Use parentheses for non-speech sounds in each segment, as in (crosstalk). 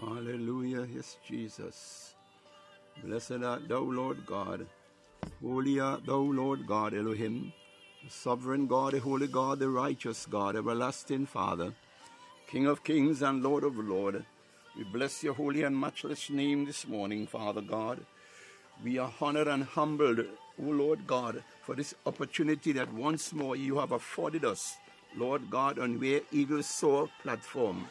Hallelujah, yes, Jesus. Blessed art thou, Lord God. Holy art thou, Lord God, Elohim. Sovereign God, the holy God, the righteous God, everlasting Father, King of kings and Lord of lords. We bless your holy and matchless name this morning, Father God. We are honored and humbled, O Lord God, for this opportunity that once more you have afforded us, Lord God, on Where Eagles Soar platform.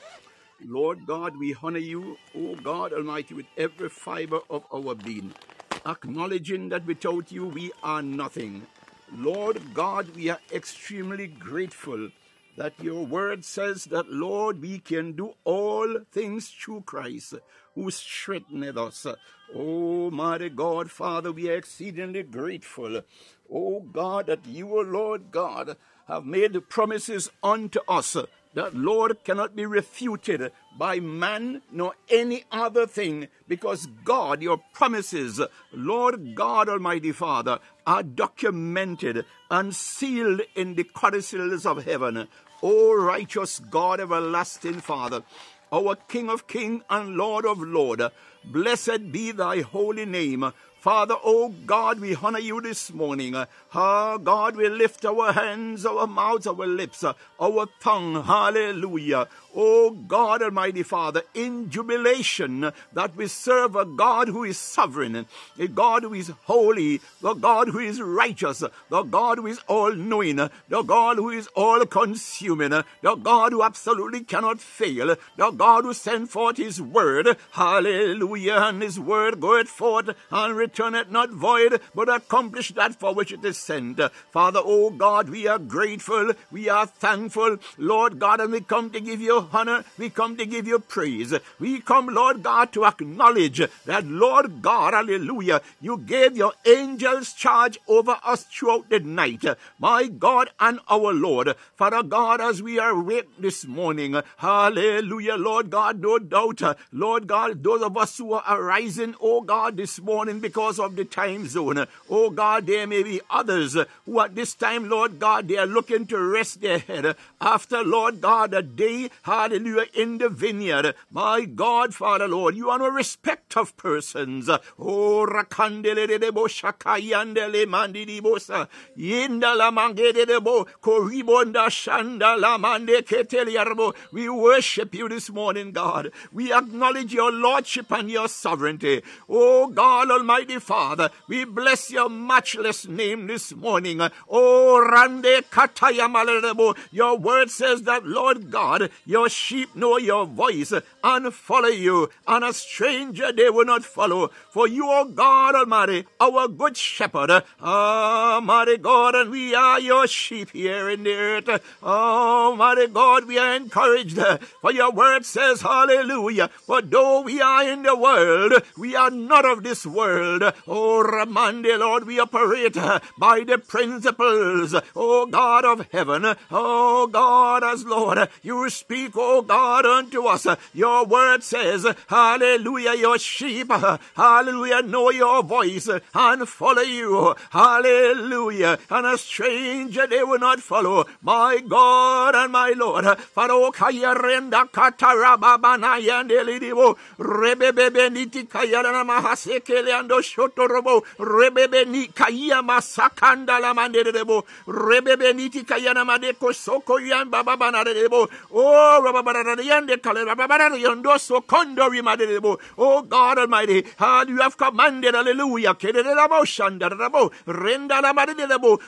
Lord God, we honor you, O God Almighty, with every fiber of our being, acknowledging that without you we are nothing. Lord God, we are extremely grateful that your word says that, Lord, we can do all things through Christ who strengthened us. Oh, mighty God, Father, we are exceedingly grateful. Oh God, that you, O Lord God, have made promises unto us that Lord cannot be refuted by man nor any other thing because God, your promises, Lord God Almighty Father, are documented and sealed in the codicils of heaven. O righteous God, everlasting Father, our King of kings and Lord of lords, blessed be thy holy name. Father, oh God, we honor you this morning. Ah, God, we lift our hands, our mouths, our lips, our tongue. Hallelujah. Oh God, Almighty Father, in jubilation that we serve a God who is sovereign, a God who is holy, the God who is righteous, the God who is all knowing, the God who is all consuming, the God who absolutely cannot fail, the God who sent forth his word. Hallelujah. And his word goeth forth and not void, but accomplish that for which it is sent. Father, oh God, we are grateful. We are thankful. Lord God, and we come to give you honor. We come to give you praise. We come, Lord God, to acknowledge that, Lord God, hallelujah, you gave your angels charge over us throughout the night. My God and our Lord, Father God, as we are awake this morning, hallelujah, Lord God, no doubt, Lord God, those of us who are arising, oh God, this morning because of the time zone, oh God, there may be others who at this time, Lord God, they are looking to rest their head after, Lord God, a day, hallelujah, in the vineyard. My God, Father, Lord, you are no respect of persons. Oh, rakandele de debo mandi bosa. Yinda la mangede debo koribonda shanda la mande keteliarbo. We worship you this morning, God. We acknowledge your lordship and your sovereignty. Oh, God, Almighty Father, we bless your matchless name this morning. Oh, rande Katayamalerebo. Your word says that, Lord God, your sheep know your voice and follow you, and a stranger they will not follow. For you, O God Almighty, our good shepherd, ah, Almighty God, and we are your sheep here in the earth. Ah, Almighty God, we are encouraged, for your word says, Hallelujah. For though we are in the world, we are not of this world. Oh, Ramande, Lord, we operate uh, by the principles, oh God of heaven, oh God as Lord, you speak, oh God, unto us. Your word says, Hallelujah, your sheep, hallelujah, know your voice and follow you. Hallelujah. And a stranger they will not follow. My God and my Lord. Faro kayarenda katarababana yandelidibo. Rebebebe niti kayarana mahasekele ando shotorobo. Rebebe ni kaya masakanda la manderebo. Rebebe niti kayana madeko soko yan bababana debo. Oh, rababana yande kale. Oh God Almighty, how you have commanded, hallelujah, kedebo shandarabo, renda la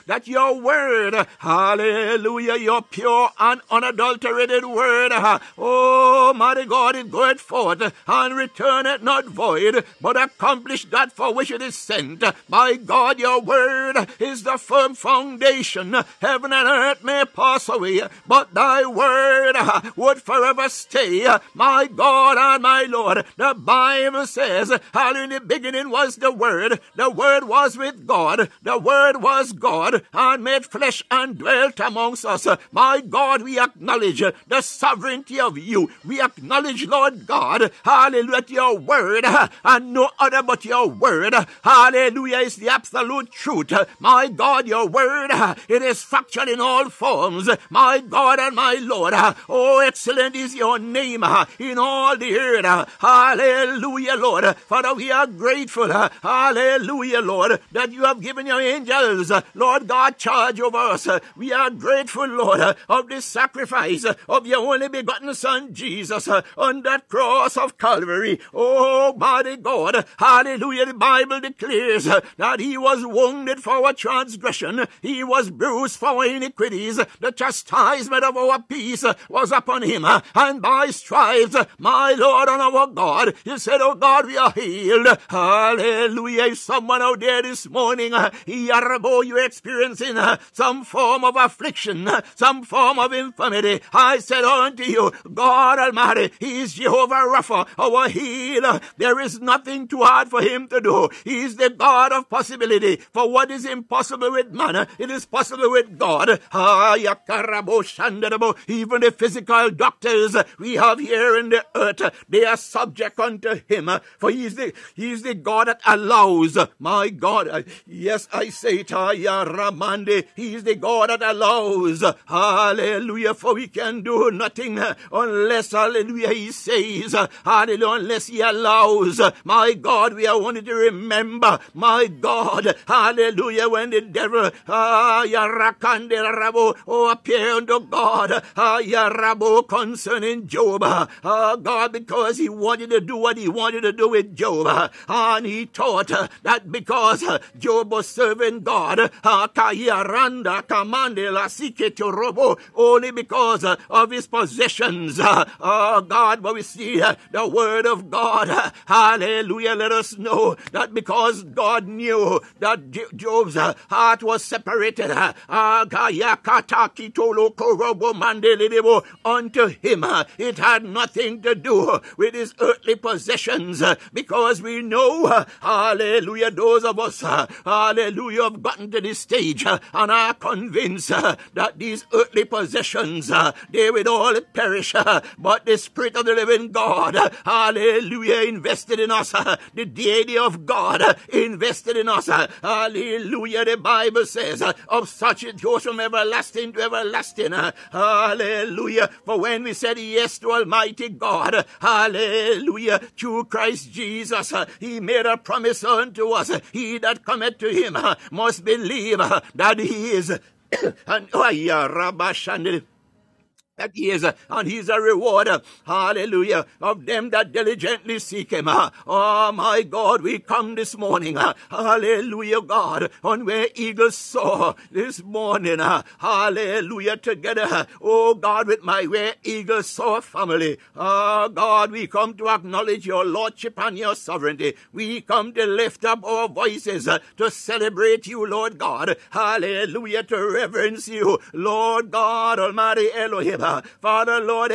that your word, hallelujah, your pure and unadulterated word, oh mighty God, it goeth forth and returneth not void, but accomplish that for which it is sent. By God, your word is the firm foundation. Heaven and earth may pass away, but thy word would forever stay. My God and my Lord, the Bible says, how in the beginning was the word, the word was with God, the word was God, and made flesh and dwelt amongst us. My God, we acknowledge the sovereignty of you. We acknowledge, Lord God, hallelujah, your word, and no other but your word word, hallelujah, is the absolute truth. My God, your word, it is factual in all forms. My God and my Lord, oh, excellent is your name in all the earth. Hallelujah, Lord. Father, we are grateful. Hallelujah, Lord, that you have given your angels, Lord God, charge over us. We are grateful, Lord, of this sacrifice of your only begotten Son, Jesus, on that cross of Calvary. Oh, mighty God, hallelujah. Bible declares that he was wounded for our transgression, he was bruised for our iniquities. The chastisement of our peace was upon him, and by stripes, my Lord and our God, he said, Oh God, we are healed. Hallelujah. If someone out there this morning, Yarabo, you're experiencing some form of affliction, some form of infirmity, I said unto you, God Almighty, He is Jehovah Rapha, our healer. There is nothing too hard for Him to do. He is the God of possibility. For what is impossible with man, it is possible with God. Even the physical doctors we have here in the earth, they are subject unto Him. For He is the, he is the God that allows. My God, yes, I say it, He is the God that allows. Hallelujah, for we can do nothing unless, hallelujah, He says, hallelujah, unless He allows. My God, we are only to remember, my God, hallelujah, when the devil, ah, Yarakande Rabo, oh, appear unto God, ah, Yarabo, concerning Job, ah, God, because he wanted to do what he wanted to do with Job, and he thought that because Job was serving God, ah, Kayaranda, Kamande, La Robo, only because of his possessions, oh, God, but we see the word of God, hallelujah, let us know that because God knew that Job's heart was separated unto him. It had nothing to do with his earthly possessions because we know, hallelujah, those of us, hallelujah, have gotten to this stage and are convinced that these earthly possessions, they will all perish, but the Spirit of the living God, hallelujah, invested in us, the deity of God invested in us, hallelujah, the Bible says, of such it goes from everlasting to everlasting, hallelujah, for when we said yes to Almighty God, hallelujah, through Christ Jesus, He made a promise unto us, He that cometh to Him must believe that He is, and oh, yeah, that he is, uh, and he's a rewarder, hallelujah, of them that diligently seek him. Uh, oh my God, we come this morning, uh, hallelujah, God, on where eagles soar this morning, hallelujah, together, oh God, with my where eagles soar family. Oh God, we come to acknowledge your lordship and your sovereignty. We come to lift up our voices to celebrate you, Lord God, hallelujah, to reverence you, Lord God, Almighty Elohim. Father, Lord,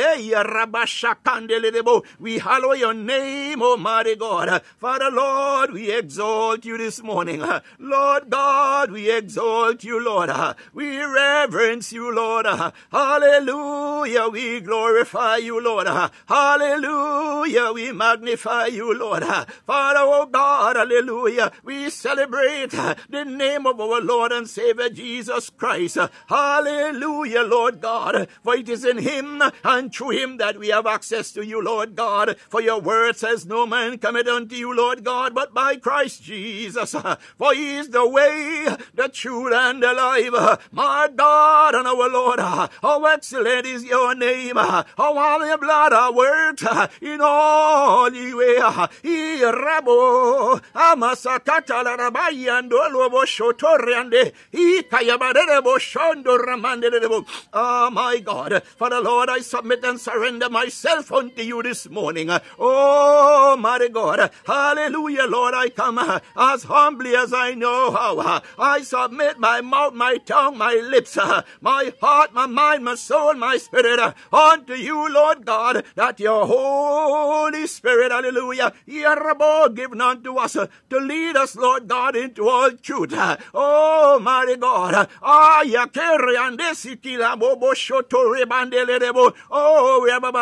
we hallow your name, oh Almighty God. Father, Lord, we exalt you this morning. Lord God, we exalt you, Lord. We reverence you, Lord. Hallelujah, we glorify you, Lord. Hallelujah, we magnify you, Lord. Father, oh God, hallelujah, we celebrate the name of our Lord and Savior Jesus Christ. Hallelujah, Lord God, for it is in him and through him that we have access to you, Lord God. For your word says, No man cometh unto you, Lord God, but by Christ Jesus. (laughs) For he is the way, the truth, and the life. My God and our Lord, how excellent is your name. How all your blood are worked in all the way. Irabo, ah, my God, Father Lord, I submit and surrender myself unto you this morning. Oh, mighty God. Hallelujah, Lord. I come uh, as humbly as I know how. Uh, I submit my mouth, my tongue, my lips, uh, my heart, my mind, my soul, my spirit unto you, Lord God, that your Holy Spirit, hallelujah, given unto us to lead us, Lord God, into all truth. Oh, mighty God. Ah, ya carry and Oh, we have a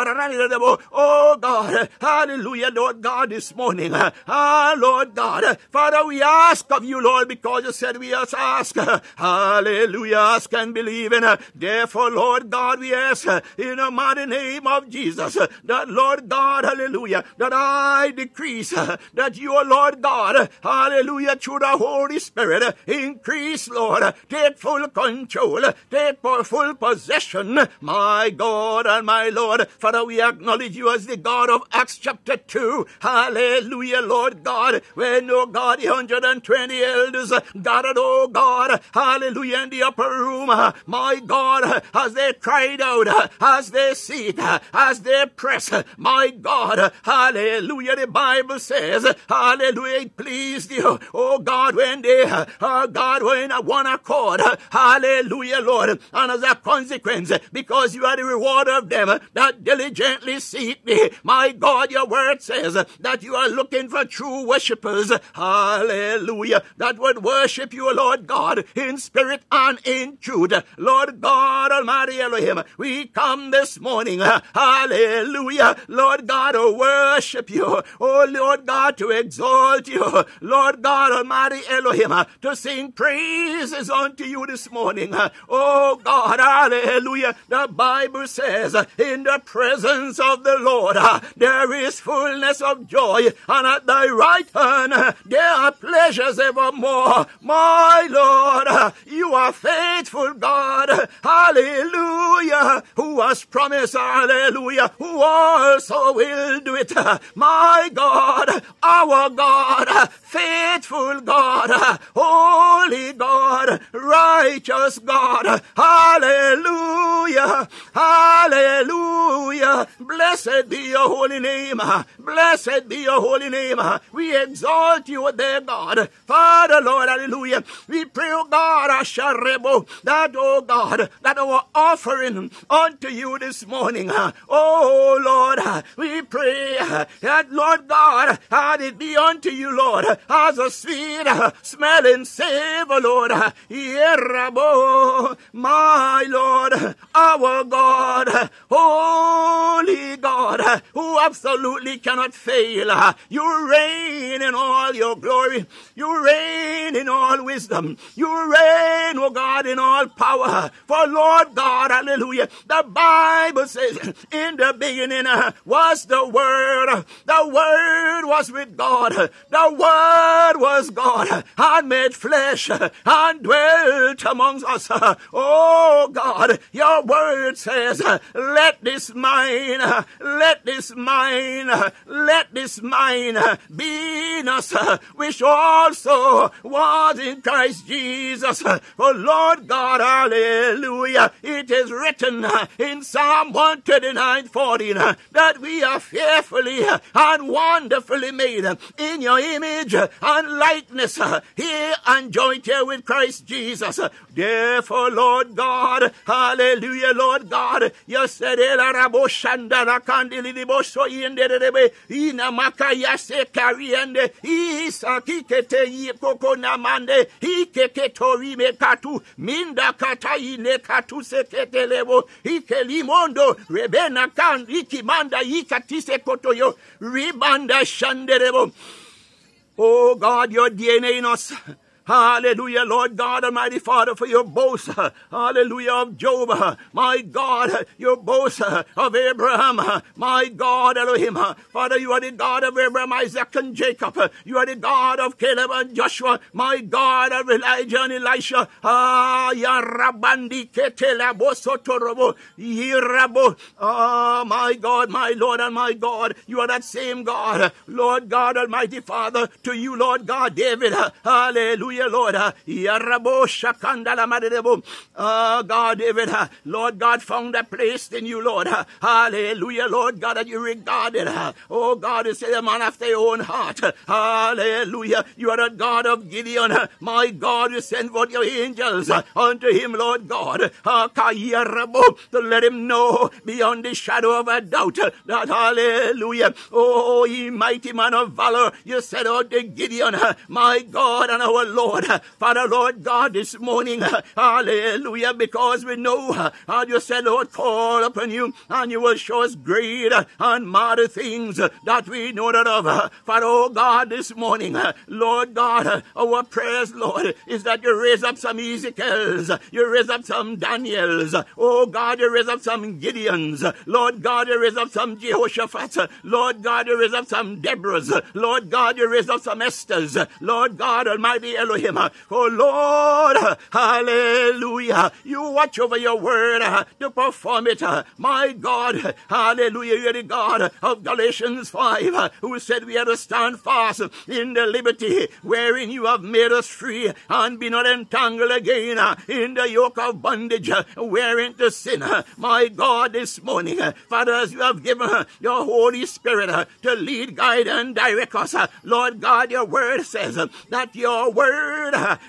oh God, hallelujah, Lord God, this morning. Ah, Lord God, Father, we ask of you, Lord, because you said we must ask. Hallelujah, ask and believe in. Therefore, Lord God, we ask in the mighty name of Jesus that, Lord God, hallelujah, that I decrease, that you, Lord God, hallelujah, through the Holy Spirit, increase, Lord, take full control, take full possession, my God and my Lord. Father, we acknowledge you as the God of Acts chapter 2. Hallelujah, Lord God. When, oh God, the 120 elders gathered, oh God, hallelujah, in the upper room, my God, as they cried out, as they seek, as they press, my God, hallelujah, the Bible says, hallelujah, it pleased you, oh God, when they, oh God, were in one accord, hallelujah, Lord, and as a consequence, because you are the reward of them that diligently seek me, my God, your word says that you are looking for true worshippers, hallelujah, that would worship you, Lord God, in spirit and in truth. Lord God Almighty Elohim, we come this morning, hallelujah, Lord God, to worship you, oh Lord God, to exalt you, Lord God Almighty Elohim, to sing praises unto you this morning, oh God, hallelujah, the Bible says, in the presence of the Lord, uh, there is fullness of joy, and at thy right hand, uh, there are pleasures evermore, my Lord, uh, you are faithful God, hallelujah, who has promised, hallelujah, who also will do it, my God, our God, faithful God, holy God, righteous God, hallelujah, hallelujah, blessed be your holy name, blessed be your holy name, we exalt you there, God, Father, Lord, hallelujah, we pray, oh God, Asharebo, that, oh God, that our offering unto you this morning, oh Lord, we pray that, Lord God, had it be unto you, Lord, as a sweet smelling savor, Lord, my Lord, our God, holy God, who absolutely cannot fail. You reign in all your glory. You reign in all wisdom. You reign, oh God, in all power. For Lord God, hallelujah, the Bible says, in the beginning uh, was the Word. The Word was with God. The Word was God and made flesh and dwelt amongst us. Oh God, your Word says, let this mind, let this mind, let this mind be in us, which also was in Christ Jesus. For Lord God, hallelujah, it is written in Psalm 139 14 that we are fearfully and wonderfully made in your image and likeness here and joined here with Christ Jesus. Therefore, Lord God, hallelujah, Lord God, you said, eh, Elarabo Shandara Kandilibo Soyenderebe, Ina Makaya Se Kariende, Isa Kikete Yikoko Namande, Ikeke Tori Mekatu, Minda Kata Ine Katu Seketelebo, Ike Limondo, Rebena Kan, Ikimanda Ikatise Kotoyo, Ribanda Shanderebo. Oh God, your DNA in us. Hallelujah, Lord God Almighty Father, for your boast. Hallelujah of Job. My God, your boast of Abraham. My God, Elohim. Father, you are the God of Abraham, Isaac, and Jacob. You are the God of Caleb and Joshua. My God of Elijah and Elisha. Ah, Yarabandi Ketelabo Sotorobo. Yirabo. Ah, my God, my Lord and my God. You are that same God. Lord God Almighty Father, to you, Lord God, David. Hallelujah. Hallelujah, Lord. Oh, God, David, ah, Lord God, found a place in you, Lord. Hallelujah, Lord God, that you regarded. Oh, God, say a man after your own heart. Hallelujah. You are the God of Gideon. My God, you send forth your angels unto him, Lord God. To let him know beyond the shadow of a doubt that, hallelujah. Oh, ye mighty man of valor, you said oh, unto Gideon, my God and our Lord. Lord. Father, Lord God, this morning, hallelujah, because we know, how you said, Lord, call upon you, and you will show us great and mighty things that we know not of. Father, oh God, this morning, Lord God, our prayers, Lord, is that you raise up some Ezekiels, you raise up some Daniels, oh God, you raise up some Gideons, Lord God, you raise up some Jehoshaphat, Lord God, you raise up some Deborahs, Lord God, you raise up some Esthers, Lord God, Almighty Elohim, Uh, oh Lord, uh, hallelujah, you watch over your word uh, to perform it, my God, hallelujah, you're the God of Galatians 5, who said we had to stand fast in the liberty wherein you have made us free and be not entangled again in the yoke of bondage wherein to sin. My God, this morning, Father, as you have given your Holy Spirit to lead, guide, and direct us, Lord God, your word says that your word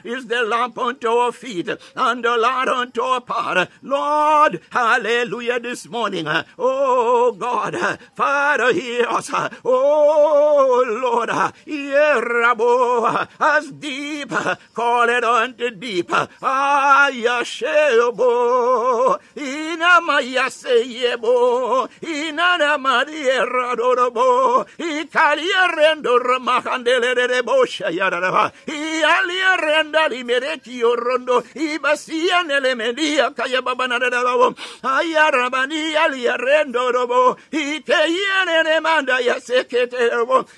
is the lamp unto our feet and the light unto our path. Lord, hallelujah, this morning, oh God, Father, hear us. Oh Lord, Yerabo, as deep, call it unto deep. Ayashebo, Inamaya seyebo, Inana Maria Dorobo, Ikalia Mahandele de Bosha Yarava, Ialia Renda Limereki Orondo, Ibasia Nelemedia Kayababana de Lavo, Ayarabani Alia Rendorobo, Ikayane Manda Yasekete,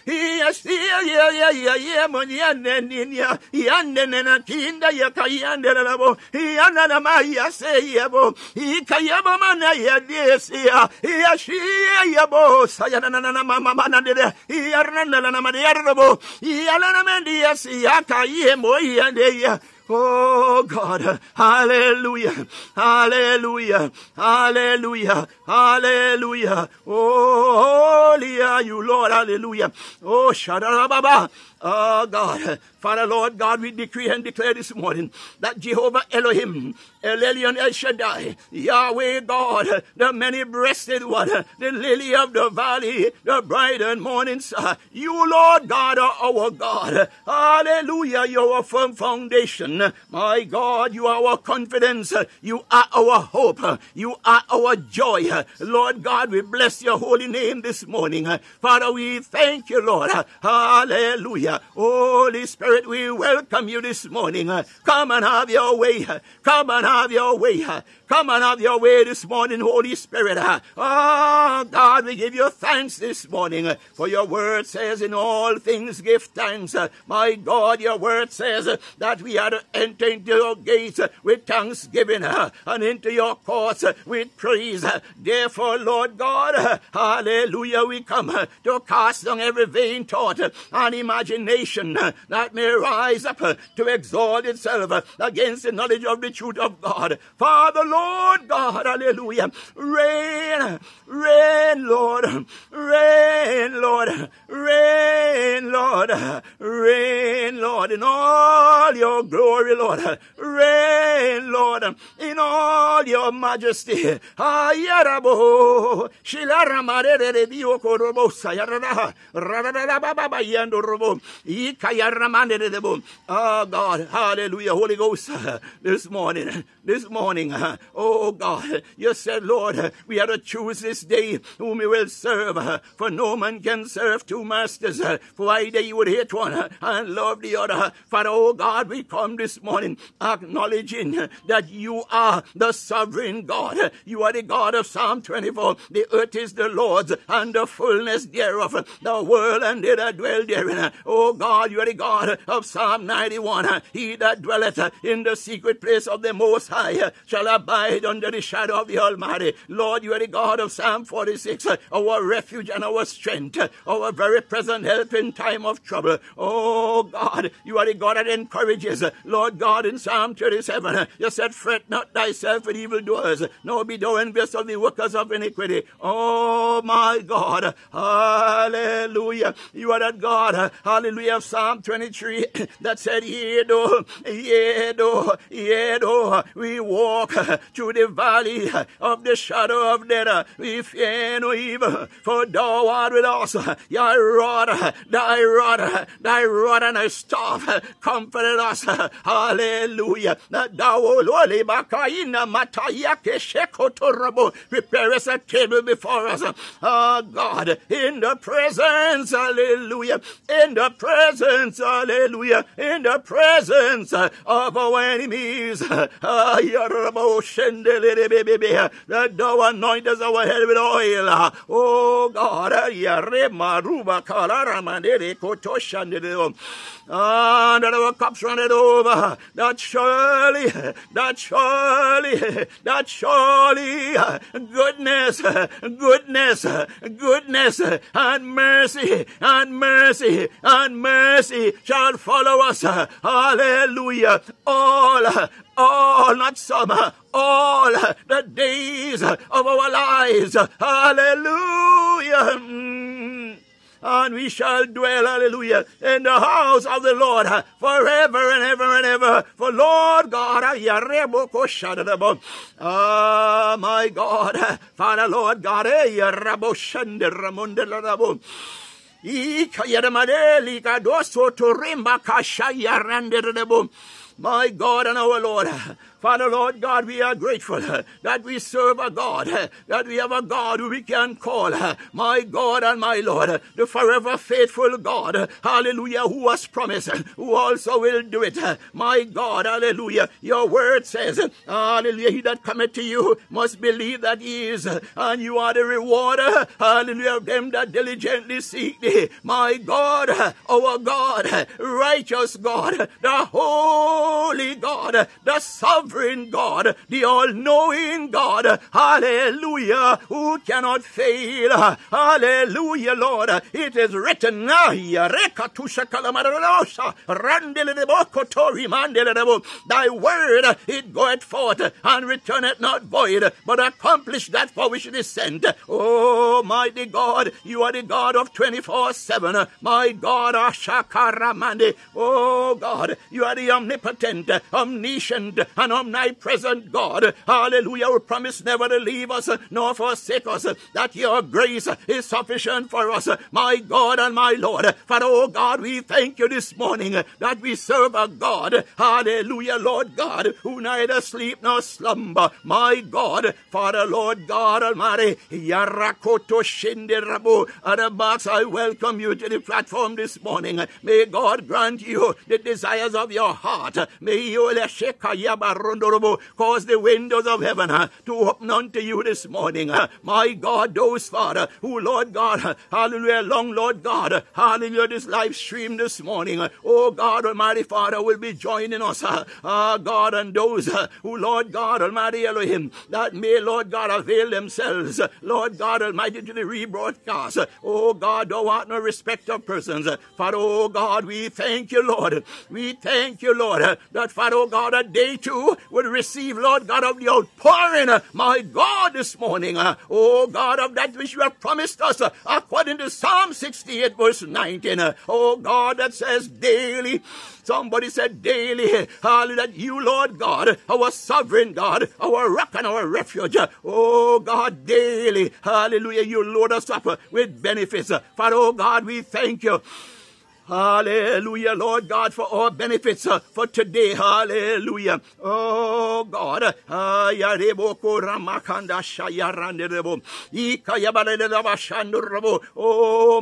Iasia ya ya ya Moniane Ninia, Yanena Kinda Yakayande Lavo, Yanana Maya Seyebo, Ikayabamana Yadesia, Yashia Yabo, Sayana Mama Manade, Yarnana Namadiarabo, Yalana Mendias, Yakayemo Yandeya. Oh God, hallelujah, hallelujah, hallelujah, hallelujah. Oh, holy are you, Lord, hallelujah. Oh, Shadarababa. Oh God, Father, Lord God, we decree and declare this morning that Jehovah Elohim, El Elyon El Shaddai, Yahweh God, the many breasted one, the lily of the valley, the bright and morning star, you, Lord God, are our God. Hallelujah, you're our firm foundation. My God, you are our confidence. You are our hope. You are our joy. Lord God, we bless your holy name this morning. Father, we thank you, Lord. Hallelujah. Holy Spirit, we welcome you this morning. Uh, come and have your way. Uh, come and have your way. Uh, come and have your way this morning, Holy Spirit. Oh, God, we give you thanks this morning for your word says in all things give thanks. My God, your word says that we are to enter into your gates with thanksgiving and into your courts with praise. Therefore, Lord God, hallelujah, we come to cast down every vain thought and imagination uh, that may rise up uh, to exalt itself uh, against the knowledge of the truth of God. Father, Lord God, hallelujah. Reign, reign, Lord. Reign, Lord. Reign, Lord. Reign, Lord, in all your glory, Lord. Reign, Lord, in all your majesty. Ayarabo, Biokorobo, Sayarada, Radababa Yandorobo, Ikayaramane de Debo. Oh God, hallelujah, Holy Ghost, this morning, this morning, oh God, you said, Lord, we are to choose this day whom we will serve, for no man can serve two masters, for either you would hate one and love the other. Father, oh God, we come this morning acknowledging that you are the sovereign God. You are the God of Psalm 24. The earth is the Lord's and the fullness thereof, the world and they that dwell therein. Oh God, you are the God of Psalm 91. He that dwelleth in the secret place of the Most High shall abide under the shadow of the Almighty. Lord, you are the God of Psalm 46, our refuge and our strength, our very present help in time of trouble. Oh God, you are the God that encourages. Lord, Lord God, in Psalm 37, you said, Fret not thyself with evildoers, nor be thou envious of the workers of iniquity. Oh my God. Hallelujah. You are that God. Hallelujah. Psalm 23 (laughs) that said, Yea, though, yea, though, yea, though, we walk through the valley of the shadow of death. We fear no evil, for thou art with us. Thy rod, thy rod, thy rod and thy staff comforted us. Hallelujah. Thou, O Lord, prepare us a table before us. Oh God, in the presence, hallelujah, in the presence, hallelujah, in the presence of our enemies. That thou anointest our head with oil. Oh God, and that our cups runneth over. That surely, that surely, that surely, goodness, goodness, goodness, and mercy, and mercy, and mercy shall follow us. Hallelujah. All, all, not some, all the days of our lives. Hallelujah. Mm and we shall dwell, hallelujah, in the house of the Lord forever and ever and ever. For Lord God, ah, my God, Father, Lord God, my God and our Lord, Father, Lord God, we are grateful that we serve a God, that we have a God who we can call, my God and my Lord, the forever faithful God, hallelujah, who has promised, who also will do it. My God, hallelujah, your word says, hallelujah, he that cometh to you must believe that he is, and you are the rewarder, hallelujah, of them that diligently seek thee. My God, our God, righteous God, the holy God, the sovereign sovereign God, the all knowing God. Hallelujah. Who cannot fail. Hallelujah, Lord. It is written. Thy word it goeth forth and returneth not void, but accomplish that for which it is sent. Oh, mighty God, you are the God of 24 7. My God, Ashakaramande. Oh, God, you are the omnipotent, omniscient, and omnipresent God. Hallelujah. We promise never to leave us nor forsake us. That your grace is sufficient for us. My God and my Lord. For oh God, we thank you this morning that we serve a God. Hallelujah, Lord God, who neither sleep nor slumber. My God, Father, Lord God Almighty. Yarakoto Shinderabu. Box, I welcome you to the platform this morning. May God grant you the desires of your heart. May you Cause the windows of heaven uh, to open unto you this morning. Uh, my God, those, Father, who, Lord God, hallelujah, long, Lord God, hallelujah, this live stream this morning. Oh, God, Almighty Father, will be joining us. Ah, God, and those who, Lord God, Almighty Elohim, that may, Lord God, avail themselves, Lord God Almighty, to the rebroadcast. Oh, God, thou art no respect of persons. Father, oh, God, we thank you, Lord. We thank you, Lord, that, Father, oh, God, a day too will receive, Lord God, of the outpouring, uh, my God, this morning. Uh, oh God, of that which you have promised us, uh, according to Psalm 68, verse 19. Oh God, that says daily. Somebody said daily, hallelujah, that you, Lord God, our sovereign God, our rock and our refuge. Oh God, daily, hallelujah, you load us up with benefits. Father, oh God, we thank you. Hallelujah, Lord God, for all benefits uh, for today. Hallelujah. Oh God. Oh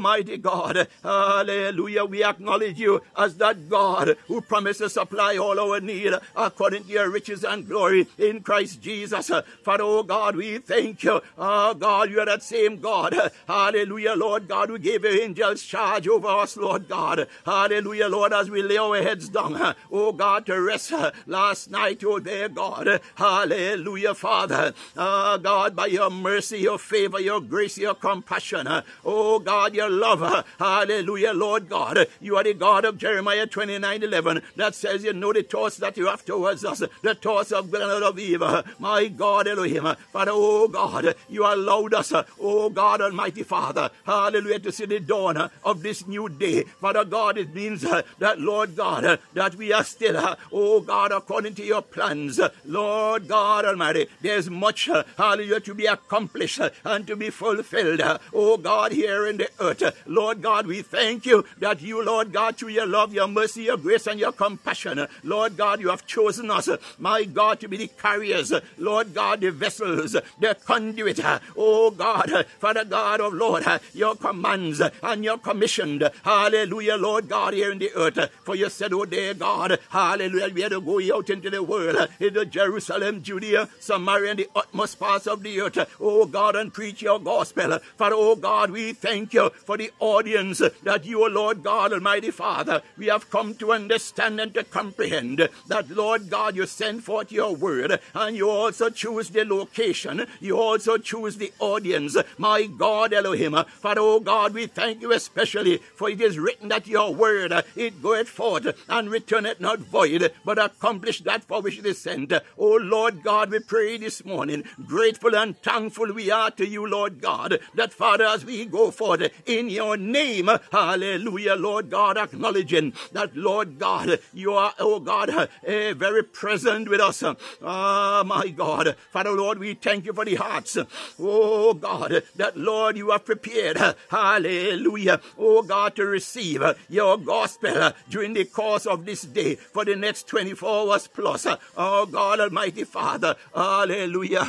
mighty God. Hallelujah. We acknowledge you as that God who promises to supply all our need according to your riches and glory in Christ Jesus. For oh God, we thank you. Oh God, you are that same God. Hallelujah, Lord God, who gave your angels charge over us, Lord God. God. Hallelujah, Lord, as we lay our heads down, oh God, to rest uh, last night, oh dear God. Hallelujah, Father. Oh God, by your mercy, your favor, your grace, your compassion, uh, oh God, your love. Hallelujah, Lord God. You are the God of Jeremiah 29 11 that says, You know the thoughts that you have towards us, the thoughts of good and of evil. My God, Elohim. Father, oh God, you allowed us, oh God, Almighty Father, hallelujah, to see the dawn of this new day. Father God, it means uh, that, Lord God, uh, that we are still, uh, oh God, according to your plans. Lord God Almighty, there's much, hallelujah, to be accomplished and to be fulfilled. Oh God, here in the earth. Lord God, we thank you that you, Lord God, through your love, your mercy, your grace, and your compassion, Lord God, you have chosen us, my God, to be the carriers, Lord God, the vessels, the conduit, oh God, Father God of Lord, your commands and your commissioned, hallelujah, Lord God, here in the earth. For you said, oh dear God, hallelujah, we had to go out into the world, into Jerusalem, Judea, Samaria, and the utmost parts of the earth, oh God, and preach your gospel. For oh God, we thank you for the audience that you, Lord God, Almighty Father, we have come to understand and to comprehend that, Lord God, you send forth your word and you also choose the location, you also choose the audience. My God, Elohim, for oh God, we thank you especially for it is written that your word, it goeth forth and returneth not void, but accomplish that for which it is sent. O Lord God, we pray this morning, grateful and thankful we are to you, Lord God, that Father, as we go forth in your name, hallelujah, Lord God, acknowledging that, Lord God, you are, oh God, uh, very present with us. Ah, my God. Father, Lord, we thank you for the hearts. Oh God, that, Lord, you have prepared. Hallelujah. Oh God, to receive Uh, your gospel uh, during the course of this day for the next 24 hours plus. Uh, oh God, Almighty Father. Hallelujah.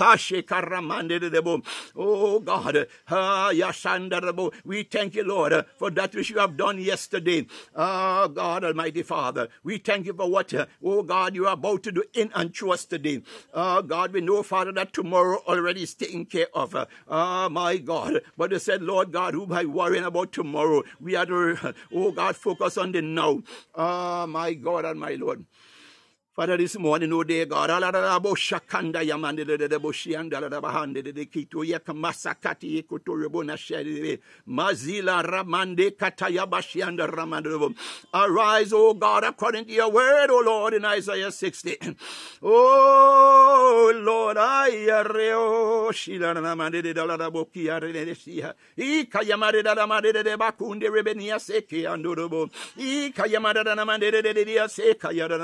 Oh God. We thank you, Lord, for that which you have done yesterday. Oh God, Almighty Father. We thank you for what, oh God, you are about to do in and through us today. Oh God, we know, Father, that tomorrow already is taken care of. Oh my God. But they said, Lord God, who by worrying about tomorrow? We are to, oh God, focus on the now. Oh my God and my Lord. Father, this morning, oh dear God, shakanda yamande de boshianda bahande de kito yaka masakati ekotorebo na shede mazila ramande kataya bashianda ramande Arise, O God, according to your word, O Lord, in Isaiah 60. Oh Lord, ayareo shila ramande de la boki arene siha. Ika yamade da ramande de de de bakunde rebenia seke andorobo. Ika yamade da ramande de de seka yada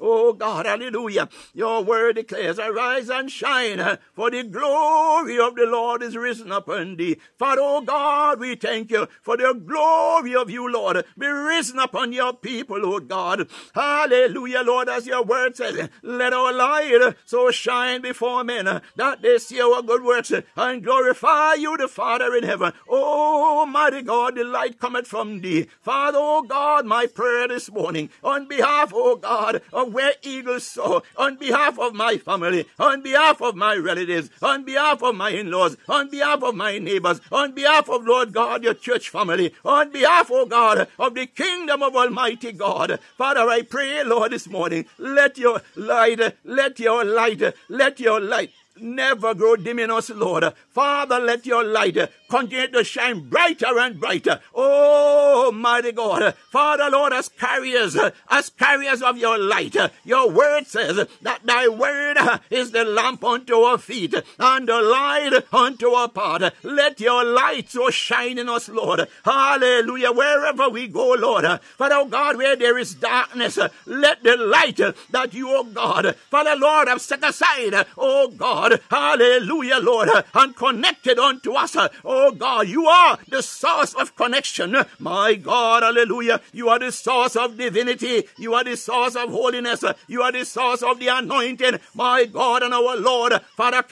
Oh God, hallelujah. Your word declares, Arise and shine, for the glory of the Lord is risen upon thee. Father, oh God, we thank you for the glory of you, Lord, be risen upon your people, Lord God. Hallelujah, Lord, as your word says, eh, Let our light eh, so shine before men eh, that they see our good works and glorify you, the Father in heaven. Oh, mighty God, the light cometh from thee. Father, oh God, my prayer this morning, on behalf, oh God, of where eagles soar, on behalf of my family, on behalf of my relatives, on behalf of my in laws, on behalf of my neighbors, on behalf of Lord God, your church family, on behalf, oh God, of the kingdom of Almighty God. Father, I pray, Lord, this morning, let your light, let your light, let your light never grow dim in us, Lord. Father, let your light continue to shine brighter and brighter. Oh, mighty God. Father, Lord, as carriers, as carriers of your light, your word says that thy word is the lamp unto our feet and the light unto our path. Let your light so shine in us, Lord. Hallelujah. Wherever we go, Lord. Father, oh God, where there is darkness, let the light that you, oh God, Father, Lord, have set aside, oh God, Hallelujah, Lord, and connected unto us. Oh God, you are the source of connection. My God, hallelujah. You are the source of divinity. You are the source of holiness. You are the source of the anointing. My God and our Lord. Father,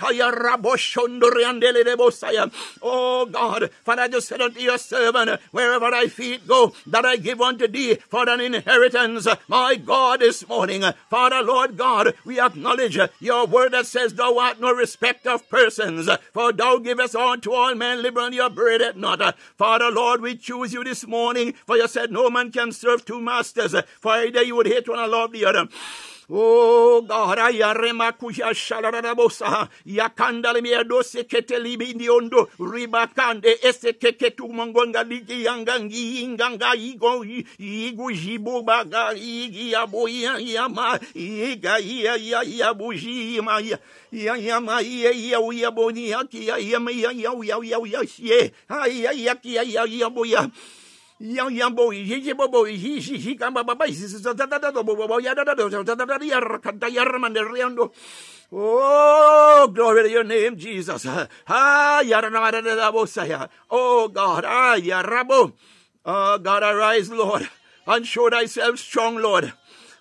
Oh God, Father, I just said unto your servant, wherever thy feet go, that I give unto thee for an inheritance. My God, this morning, Father, Lord God, we acknowledge your word that says, Thou art no respect of persons, for thou givest unto all men liberally upbraided not. Father, Lord, we choose you this morning, for you said no man can serve two masters, for either you would hate one and love the other. Oh God, ayarema kusha shalararabosa yakandale miedo seketeli bindiondo ribakande esekeke tu mongonga ligi yanga nginganga igo igu jibu baga igi aboya yama iga ya ya ya buji ma ya ya ya ma ya ya ya boni ya ya ya ya ya ya ya ya ye ya ya ya ya ya boya yang yang bo yi yi bo bo yi yi yi kan ba ba ba yi da da da da bo bo ya da da da da da yar kan da yar man de riando Oh, glory to your name, Jesus. Ah, Oh, God. Ah, yarabo. Oh, God, arise, Lord, and show thyself strong, Lord.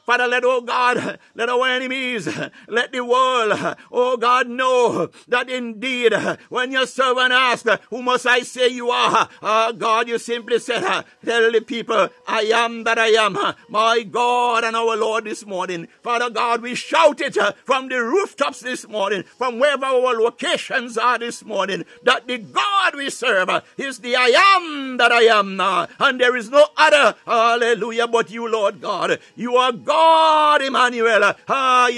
Father, let, oh God, let our enemies, let the world, oh God, know that indeed when your servant asked, who must I say you are? Oh God, you simply said, tell the people, I am that I am. My God and our Lord this morning. Father God, we shout it from the rooftops this morning, from wherever our locations are this morning, that the God we serve is the I am that I am. And there is no other, hallelujah, but you, Lord God. You are God God, Emmanuel. Ah.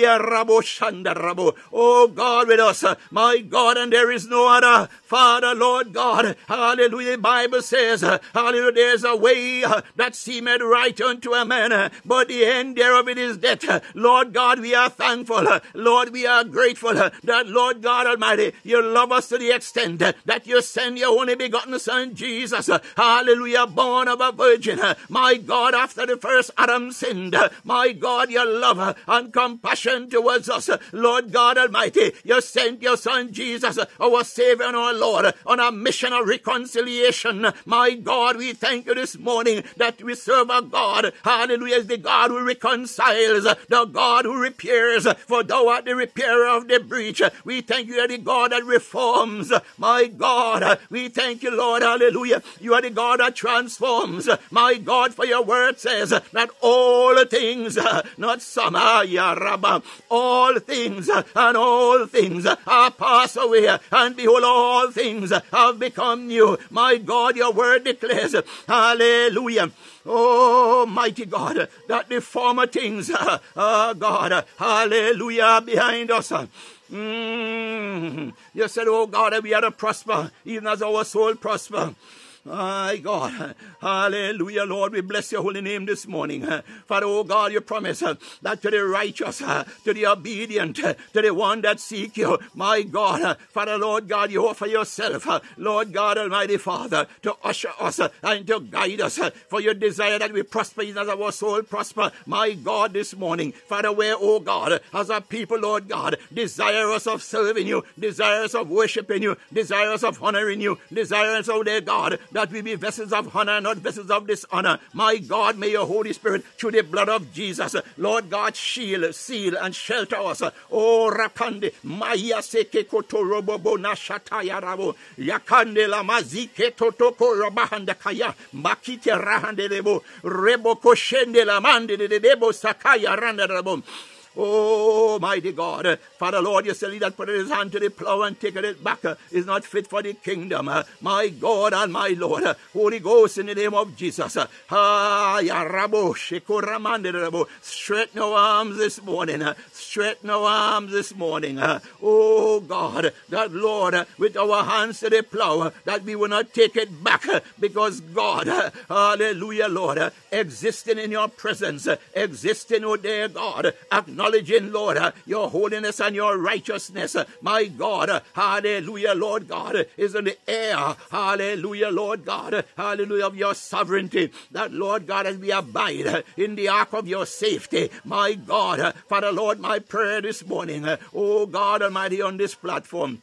Oh, God with us. My God, and there is no other. Father, Lord God. Hallelujah. The Bible says, Hallelujah, there's a way that seemeth right unto a man, but the end thereof it is death. Lord God, we are thankful. Lord, we are grateful that, Lord God Almighty, you love us to the extent that you send your only begotten Son, Jesus. Hallelujah, born of a virgin. My God, after the first Adam sinned, my God, your love and compassion towards us. Lord God Almighty, you sent your Son Jesus, our Savior and our Lord, on a mission of reconciliation. My God, we thank you this morning that we serve a God, hallelujah, is the God who reconciles, the God who repairs, for thou art the repairer of the breach. We thank you, the God that reforms. My God, we thank you, Lord, hallelujah. You are the God that transforms. My God, for your word says that all things (laughs) not some, ah, all things and all things are passed away, and behold, all things have become new. My God, your word declares, hallelujah. Oh, mighty God, that the former things, oh (laughs) God, hallelujah, behind us. Mm. You said, oh God, we are to prosper, even as our soul prosper. My God. Hallelujah, Lord. We bless your holy name this morning. Father, oh God, you promise that to the righteous, to the obedient, to the one that seek you, my God, Father, Lord God, you offer yourself, Lord God, Almighty Father, to usher us and to guide us. For your desire that we prosper as our soul prosper, my God, this morning. Father, where, oh God, as a people, Lord God, desirous of serving you, desirous of worshiping you, desirous of honoring you, desirous, oh dear God, that we be vessels of honor, not vessels of dishonor. My God, may your Holy Spirit, through the blood of Jesus, Lord God, shield, seal, and shelter us. Oh, Rakande, Maya Seke Kotorobo Bonashataya Rabo, Yakande la Mazike Totoko Rabahanda Kaya, Makite Rahande Rebo, Koshende la Mande de Debo Sakaya Randa Rabo. Oh, mighty God. Father, Lord, you say that put his hand to the plow and take it back uh, is not fit for the kingdom. Uh, my God and my Lord. Uh, Holy Ghost, in the name of Jesus. Straighten our arms this morning. Straighten our arms this morning. Oh, God. That, Lord, with our hands to the plow, that we will not take it back because God, hallelujah, Lord, existing in your presence, existing, oh dear God, acknowledge acknowledging, Lord, uh, your holiness and your righteousness. Uh, my God, uh, hallelujah, Lord God, is in the air. Hallelujah, Lord God, hallelujah, of your sovereignty. That, Lord God, as we abide in the ark of your safety, my God, Father, Lord, my prayer this morning, oh God Almighty, on this platform.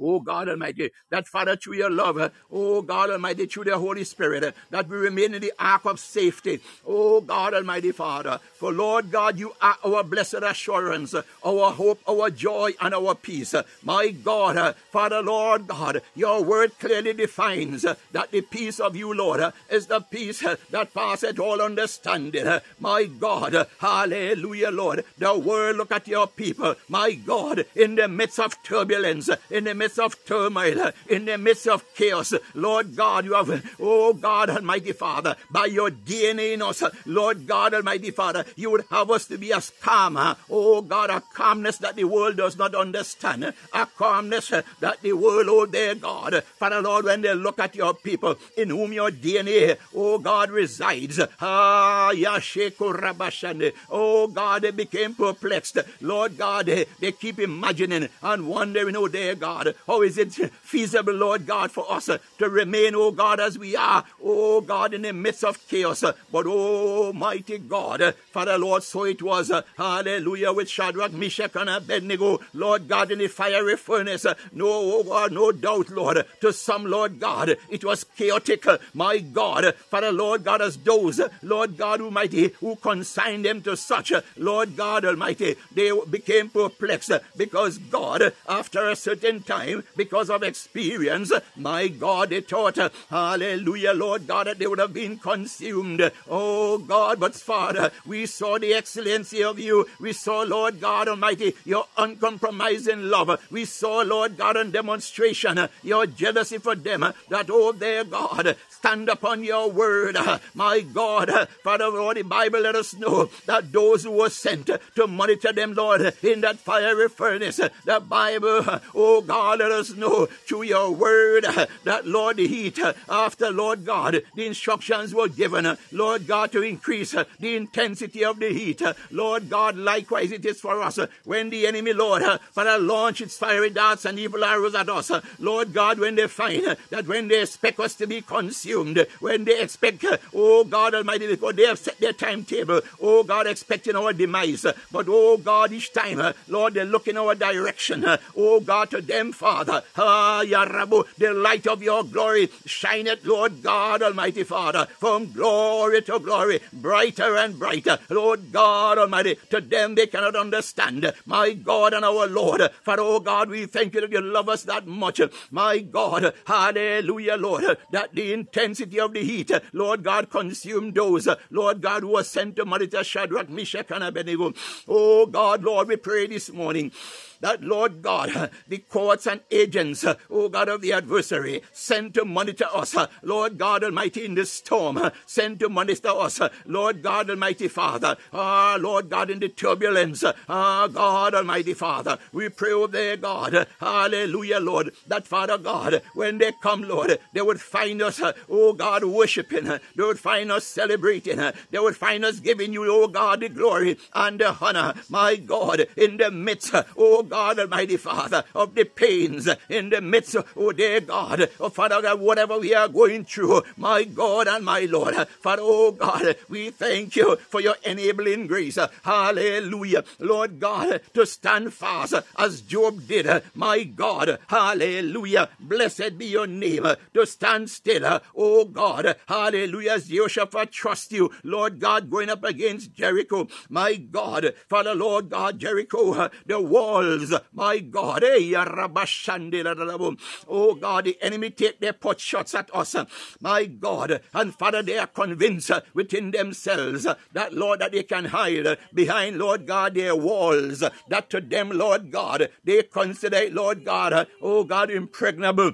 Oh God Almighty, that Father, through your love, oh God Almighty, through the Holy Spirit, that we remain in the ark of safety. Oh God Almighty Father, for Lord God, you are our blessed assurance, our hope, our joy, and our peace. My God, Father, Lord God, your word clearly defines that the peace of you, Lord, is the peace that passeth all understanding. My God, hallelujah, Lord. The world look at your people, my God, in the midst of turbulence, in the midst midst of turmoil, in the midst of chaos, Lord God, you have, oh God Almighty Father, by your DNA in us, Lord God Almighty Father, you would have us to be as calm, oh God, a calmness that the world does not understand, a calmness that the world, oh dear God, Father Lord, when they look at your people in whom your DNA, oh God, resides, ah, Yasheko oh God, they became perplexed, Lord God, they keep imagining and wondering, oh dear God, how is it feasible, Lord God, for us uh, to remain, oh God, as we are, oh God, in the midst of chaos? Uh, but, oh mighty God, uh, Father Lord, so it was, hallelujah, with Shadrach, Meshach, and Abednego, Lord God, in the fiery furnace. No, oh God, no doubt, Lord, to some, Lord God, it was chaotic, my God, Father Lord God, as those, Lord God Almighty, who consigned them to such, Lord God Almighty, they became perplexed because God, after a certain time, time because of experience. My God, they thought, hallelujah, Lord God, that they would have been consumed. Oh God, but Father, we saw the excellency of you. We saw, Lord God Almighty, your uncompromising love. We saw, Lord God, in demonstration, your jealousy for them, that, oh, their God, stand upon your word. My God, Father, Lord, the Bible let us know that those who were sent to monitor them, Lord, in that fiery furnace, the Bible, oh God, let us know through your word that, Lord, the heat after, Lord God, the instructions were given, Lord God, to increase the intensity of the heat. Lord God, likewise it is for us when the enemy, Lord, Father, launch its fiery darts and evil arrows at us. Lord God, when they find that when they expect us to be consumed, consumed when they expect, oh God Almighty, because they have set their timetable, oh God, expecting our demise. But oh God, each time, Lord, they look in our direction. Oh God, to them, Father, ah, Yarabu, the light of your glory shineth, Lord God Almighty, Father, from glory to glory, brighter and brighter. Lord God Almighty, to them they cannot understand. My God and our Lord, for oh God, we thank you that you love us that much. My God, hallelujah, Lord, that the intensity of the heat, Lord God, consumed those, Lord God, who was sent to monitor Shadrach, Meshach, and Abednego. Oh God, Lord, we pray this morning that, Lord God, the courts and agents, oh God of the adversary, sent to monitor us, Lord God Almighty, in this storm, sent to monitor us, Lord God Almighty Father, ah, Lord God, in the turbulence, ah, God Almighty Father, we pray, oh there, God, hallelujah, Lord, that Father God, when they come, Lord, they would find us, oh God, worshiping, they would find us celebrating, they would find us giving you, oh God, the glory and the honor, my God, in the midst, oh God Almighty Father, of the pains in the midst, oh dear God, oh Father God, whatever we are going through, my God and my Lord, Father, oh God, we thank you for your enabling grace. Hallelujah. Lord God, to stand fast as Job did, my God, hallelujah. Blessed be your name. To stand still, oh God, hallelujah. As Jehoshaphat trust you, Lord God, going up against Jericho, my God, Father, Lord God, Jericho, the walls my God. Oh God, the enemy take their pot shots at us. My God. And Father, they are convinced within themselves that, Lord, that they can hide behind, Lord God, their walls. That to them, Lord God, they consider, Lord God, oh God, impregnable.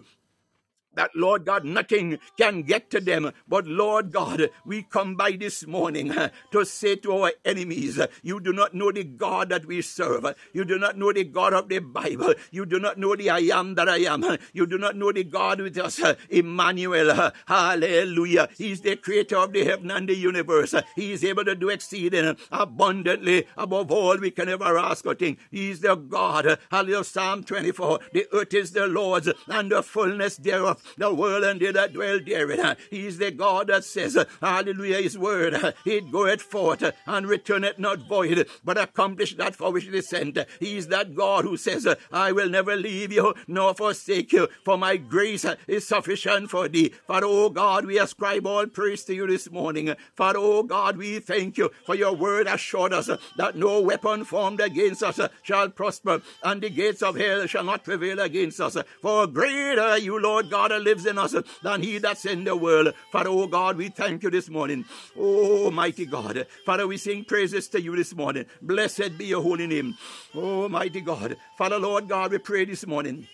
That, Lord God, nothing can get to them. But, Lord God, we come by this morning uh, to say to our enemies, uh, You do not know the God that we serve. You do not know the God of the Bible. You do not know the I am that I am. You do not know the God with us, uh, Emmanuel. Hallelujah. He's the creator of the heaven and the universe. He is able to do exceeding abundantly above all we can ever ask or think. He is the God. Hallelujah. Psalm 24. The earth is the Lord's and the fullness thereof, the world and they that dwell therein. He is the God that says, Hallelujah, His word, it goeth forth and returneth not void, but accomplish that for which it is sent. He is that God who says, I will never leave you nor forsake you, for my grace is sufficient for thee. Father, oh God, we ascribe all praise to you this morning. Father, oh God, we thank you for your word assured us that no weapon formed against us shall prosper, and the gates of hell shall not prevail against us. For greater you, Lord God, lives in us than he that's in the world. Father, oh God, we thank you this morning. Oh, mighty God. Father, we sing praises to you this morning. Blessed be your holy name. Oh, mighty God. Father, Lord God, we pray this morning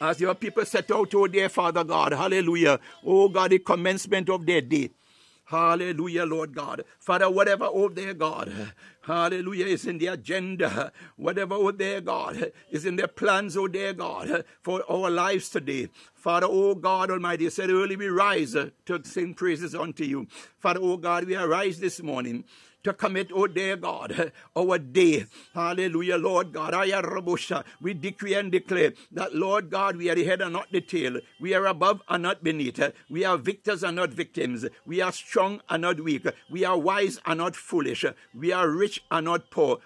as your people set out, oh dear Father God, hallelujah. Oh God, the commencement of their day. Hallelujah, Lord God. Father, whatever, oh dear God, hallelujah, is in the agenda, whatever, oh dear God, is in their plans, oh dear God, for our lives today. Father, oh God Almighty, you said early we rise to sing praises unto you. Father, oh God, we arise this morning to commit, oh dear God, our day. Hallelujah, Lord God. We decree and declare that, Lord God, we are the head and not the tail. We are above and not beneath. We are victors and not victims. We are strong and not weak. We are wise and not foolish. We are rich and not poor.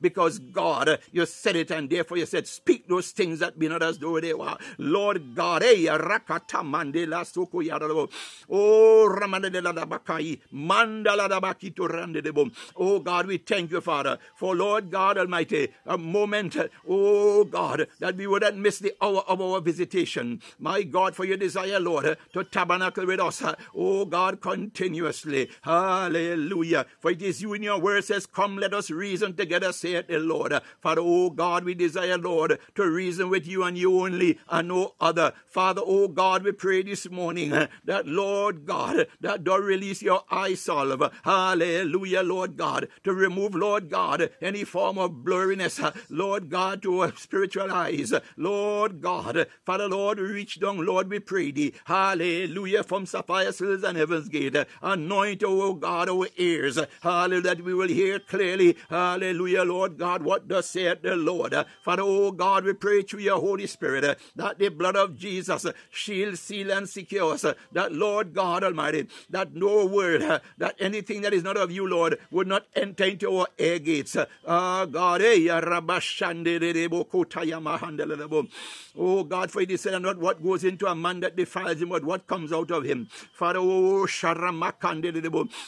Because God, you said it, and therefore you said, Speak those things that be not as though they were. Lord God, oh, Ramanadelabakai, Oh God, we thank you, Father, for Lord God Almighty, a moment, oh God, that we wouldn't miss the hour of our visitation. My God, for your desire, Lord, to tabernacle with us, oh God, continuously. Hallelujah. For it is you in your word says, Come, let us reason together, saith the Lord. Father, oh God, we desire, Lord, to reason with you and you only and no other. Father, oh God, we pray this morning that, Lord God, that thou release your eyes solve. Hallelujah, Lord God, to remove, Lord God, any form of blurriness, Lord God, to spiritual eyes. Lord God, Father, Lord, reach down, Lord, we pray thee. Hallelujah, from Sapphire Hills and Heaven's Gate. Anoint, oh God, our ears. Hallelujah, that we will hear clearly. Hallelujah, Lord God, what does saith the Lord. Father, oh God, we pray through your Holy Spirit that the blood of Jesus shield, seal, and secure us. That, Lord God Almighty, that no word that anything that is not of you, Lord, would not enter into our air gates. Ah, God, eh, oh God, for it is said, not what goes into a man that defiles him, but what comes out of him. Father, oh,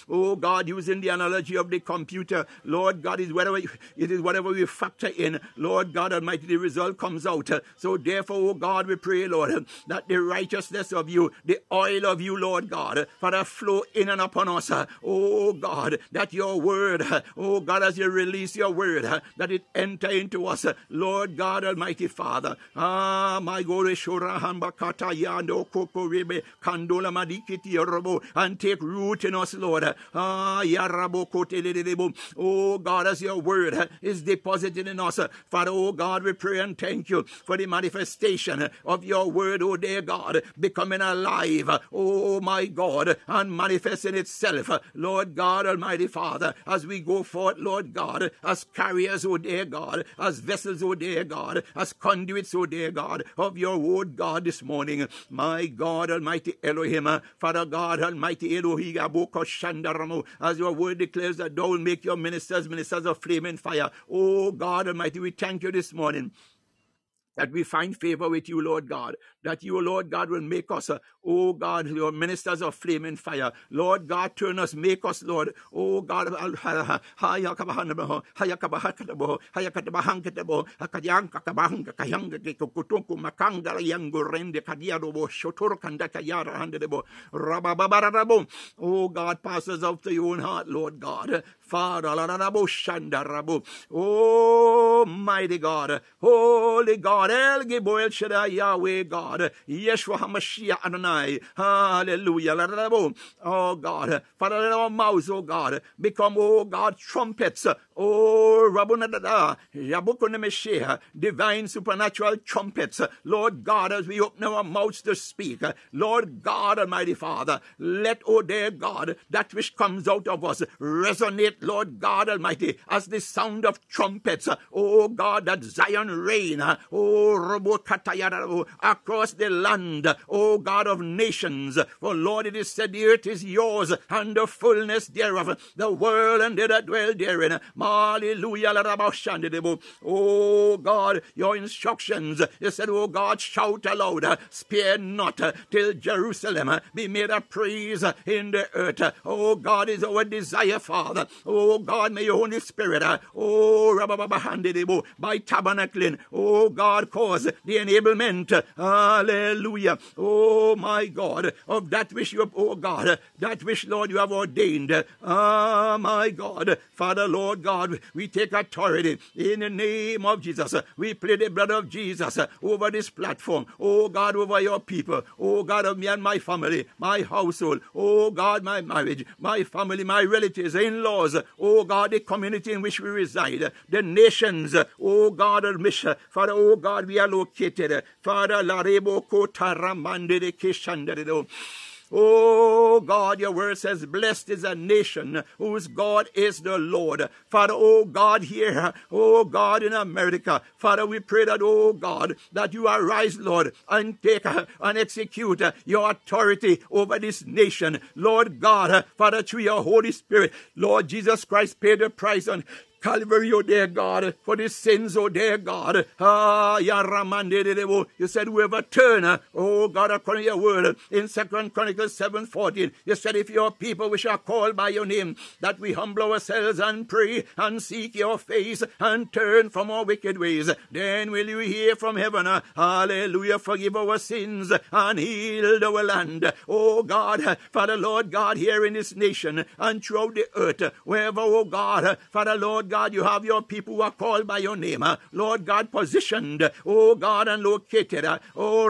oh God, using the analogy of the computer, Lord God, is whatever it is whatever we factor in, Lord God Almighty, the result comes out. So therefore, oh God, we pray, Lord, that the righteousness of you, the oil of you, Lord God, Father, flow in and upon us. Uh, oh God, that your word, uh, oh God, as you release your word, uh, that it enter into us, Lord God Almighty Father. Ah, my God, Bakata Yando Koko Rebe Kandola Madikiti Yorobo, and take root in us, Lord. Ah, Yarabo Kotelebo. Oh God, as your word is deposited in us, Father, oh God, we pray and thank you for the manifestation of your word, oh dear God, becoming alive, oh my God, and manifesting itself Lord God, Almighty Father, as we go forth, Lord God, as carriers, O dear God, as vessels, O dear God, as conduits, O dear God, of your word, God, this morning. My God, Almighty Elohim, Father God, Almighty Elohim, as your word declares that thou will make your ministers ministers of flame and fire. Oh God Almighty, we thank you this morning that we find favor with you, Lord God, that you, Lord God, will make us, uh, oh God, your ministers of flame and fire. Lord God, turn us, make us, Lord, oh God, oh God, out to your own heart, Lord God. Father, oh mighty God, holy God, El Gibor Shaddai, Yahweh God, Yeshua HaMashiach Adonai, hallelujah, oh God, Father, let our mouths, oh God, become, oh God, trumpets, oh Rabunadada, Yabukunemeshia, divine supernatural trumpets, Lord God, as we open our mouths to speak, Lord God, Almighty Father, let, oh dear God, that which comes out of us resonate, Lord God Almighty, as the sound of trumpets, oh God, that Zion reign, oh across the land, oh God of nations. For Lord, it is said the earth is yours and the fullness thereof, the world and they that dwell therein. Hallelujah. Oh God, your instructions. You said, Oh God, shout aloud, spare not till Jerusalem be made a praise in the earth. Oh God is our desire, Father. Oh God, may your Holy Spirit, oh by tabernacling, oh God, cause the enablement, hallelujah, oh my God, of that which you oh God, that which, Lord, you have ordained. Ah, my God, Father, Lord God, we take authority in the name of Jesus. We play the blood of Jesus over this platform. Oh God, over your people. Oh God, of me and my family, my household. Oh God, my marriage, my family, my relatives, in laws. Oh God, the community in which we reside, the nations. Oh God, of mission. Father, oh God, we are located. Father, Larebo Kotaramande de Kishandarido. Oh God, your word says, Blessed is a nation whose God is the Lord. Father, oh God, here, oh God, in America, Father, we pray that, oh God, that you arise, Lord, and take and execute your authority over this nation. Lord God, Father, through your Holy Spirit, Lord Jesus Christ paid the price on Calvary, oh dear God, for the sins, oh dear God. Ah, ya remember you said whoever turn, oh God, according to your word, in Second Chronicles 7:14, you said if your people which are called by your name, that we humble ourselves and pray and seek your face and turn from our wicked ways, then will you hear from heaven, hallelujah, forgive our sins and heal our land. Oh God, Father Lord God, here in this nation and throughout the earth, wherever, oh God, Father Lord God, God, you have your people who are called by your name. Uh, Lord God, positioned, oh God, and located. Oh,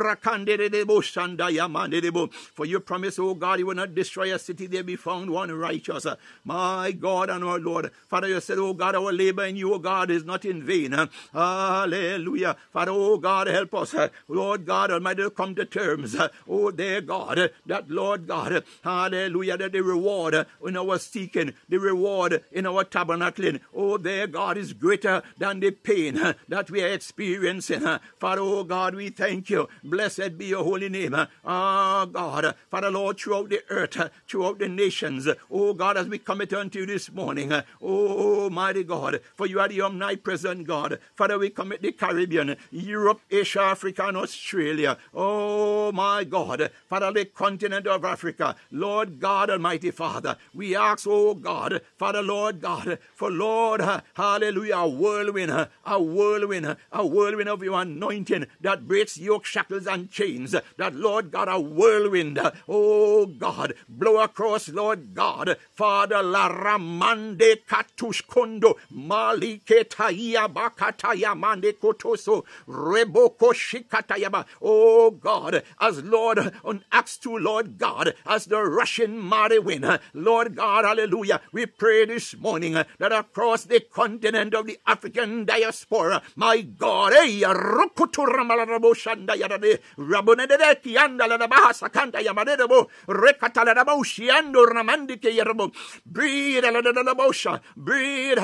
for you promise, oh God, you will not destroy a city, there be found one righteous. Uh, my God and our Lord. Father, you said, oh God, our labor in you, oh God, is not in vain. Hallelujah. Father, oh God, help us. Lord God Almighty, to come to terms. Oh, dear God, that Lord God, hallelujah, that the reward in our seeking, the reward in our tabernacling, oh their God is greater than the pain that we are experiencing. Father, oh God, we thank you. Blessed be your holy name. Oh God, Father, Lord, throughout the earth, throughout the nations, oh God, as we commit unto you this morning, oh mighty God, for you are the omnipresent God. Father, we commit the Caribbean, Europe, Asia, Africa, and Australia. Oh my God, Father, the continent of Africa, Lord God Almighty Father, we ask, oh God, Father, Lord God, for Lord, hallelujah, a whirlwind, a whirlwind, a whirlwind of your anointing that breaks yoke, shackles, and chains. That, Lord God, a whirlwind, oh God, blow across, Lord God, Father, la ramande katush kondo, malike taia bakataya mande kotoso, reboko shikatayaba, oh God, as Lord, on Acts 2, Lord God, as the rushing mighty wind, Lord God, hallelujah, we pray this morning that across the continent of the African diaspora. My God, eh, breathe, breathe,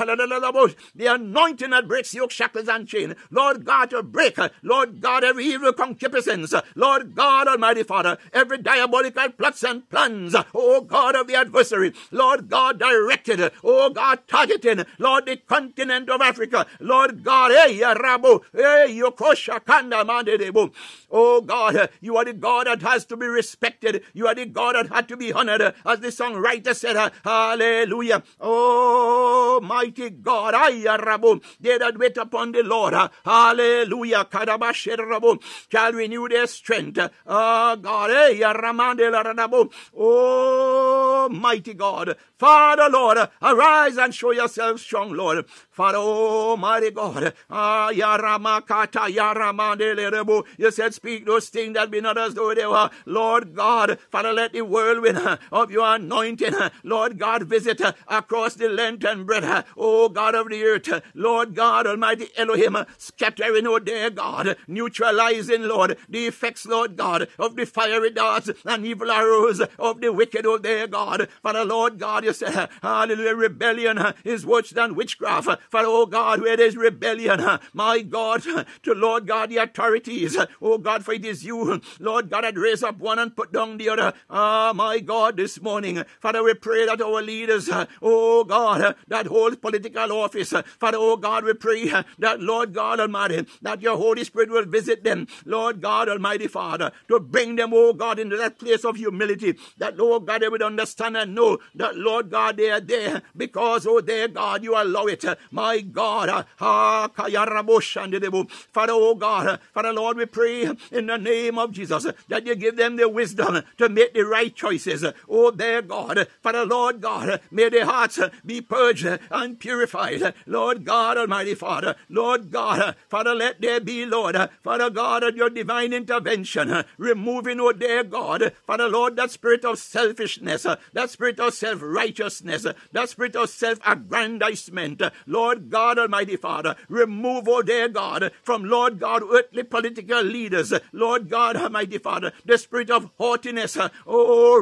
the anointing that breaks yoke, shackles, and chain. Lord God, to break, Lord God, every evil concupiscence, Lord God, Almighty Father, every diabolical plots and plans, oh God of the adversary, Lord God, directed, oh God, targeting, Lord Lord, the continent of Africa. Lord God, hey, Rabo, hey, Yokosha Kanda Mandebo. Oh God, you are the God that has to be respected. You are the God that had to be honored. As the songwriter said, uh, Hallelujah. Oh, mighty God, Rabo, they that wait upon the Lord, uh, Hallelujah. Kadabashirabo, shall renew their strength. Oh God, eh, hey, Rabo. Oh, mighty God, Father, Lord, arise and show yourself strong, Lord. Father, oh mighty God, ah, Yaramakata, Yaramandelebo. You said, speak those things that be not as though they were. Lord God, Father, let the whirlwind uh, of your anointing, uh, Lord God, visit uh, across the length and breadth, O God of the earth, Lord God, Almighty Elohim, scattering, oh dear God, neutralizing, Lord, the effects, Lord God, of the fiery darts and evil arrows of the wicked, oh dear God. Father, Lord God, you said, hallelujah, rebellion is worse than witchcraft. For, oh God, where there's rebellion, my God, to Lord God, the authorities, oh God, for it is you, Lord God, that raise up one and put down the other. Ah, my God, this morning, Father, we pray that our leaders, oh God, that hold political office, Father, oh God, we pray that, Lord God Almighty, that your Holy Spirit will visit them, Lord God Almighty Father, to bring them, oh God, into that place of humility, that, Lord God, they would understand and know that, Lord God, they are there because, oh dear God, you allow it. My God, Father, oh God, Father, Lord, we pray in the name of Jesus that you give them the wisdom to make the right choices. Oh, dear God, Father, Lord God, may their hearts be purged and purified. Lord God, Almighty Father, Lord God, Father, let there be, Lord, Father God, your divine intervention, removing, oh dear God, Father, Lord, that spirit of selfishness, that spirit of self righteousness, that spirit of self aggrandizement. Lord God, Almighty Father, remove, oh dear God, from Lord God, earthly political leaders, Lord God, Almighty Father, the spirit of haughtiness, uh, oh,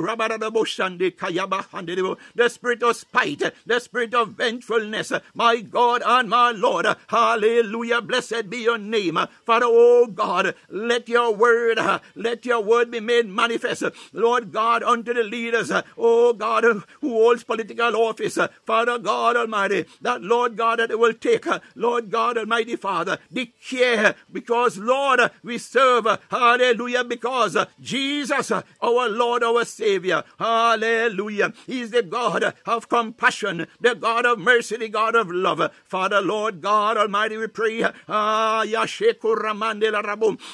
the spirit of spite, the spirit of vengefulness, my God and my Lord, hallelujah, blessed be your name, Father, oh God, let your word, let your word be made manifest, Lord God, unto the leaders, oh God, who holds political office, Father God Almighty, that Lord God, that will take, Lord God Almighty Father, the care, because Lord, we serve, hallelujah, because Jesus, our Lord, our Savior, hallelujah, He's the God of compassion, the God of mercy, the God of love. Father, Lord God Almighty, we pray, ah,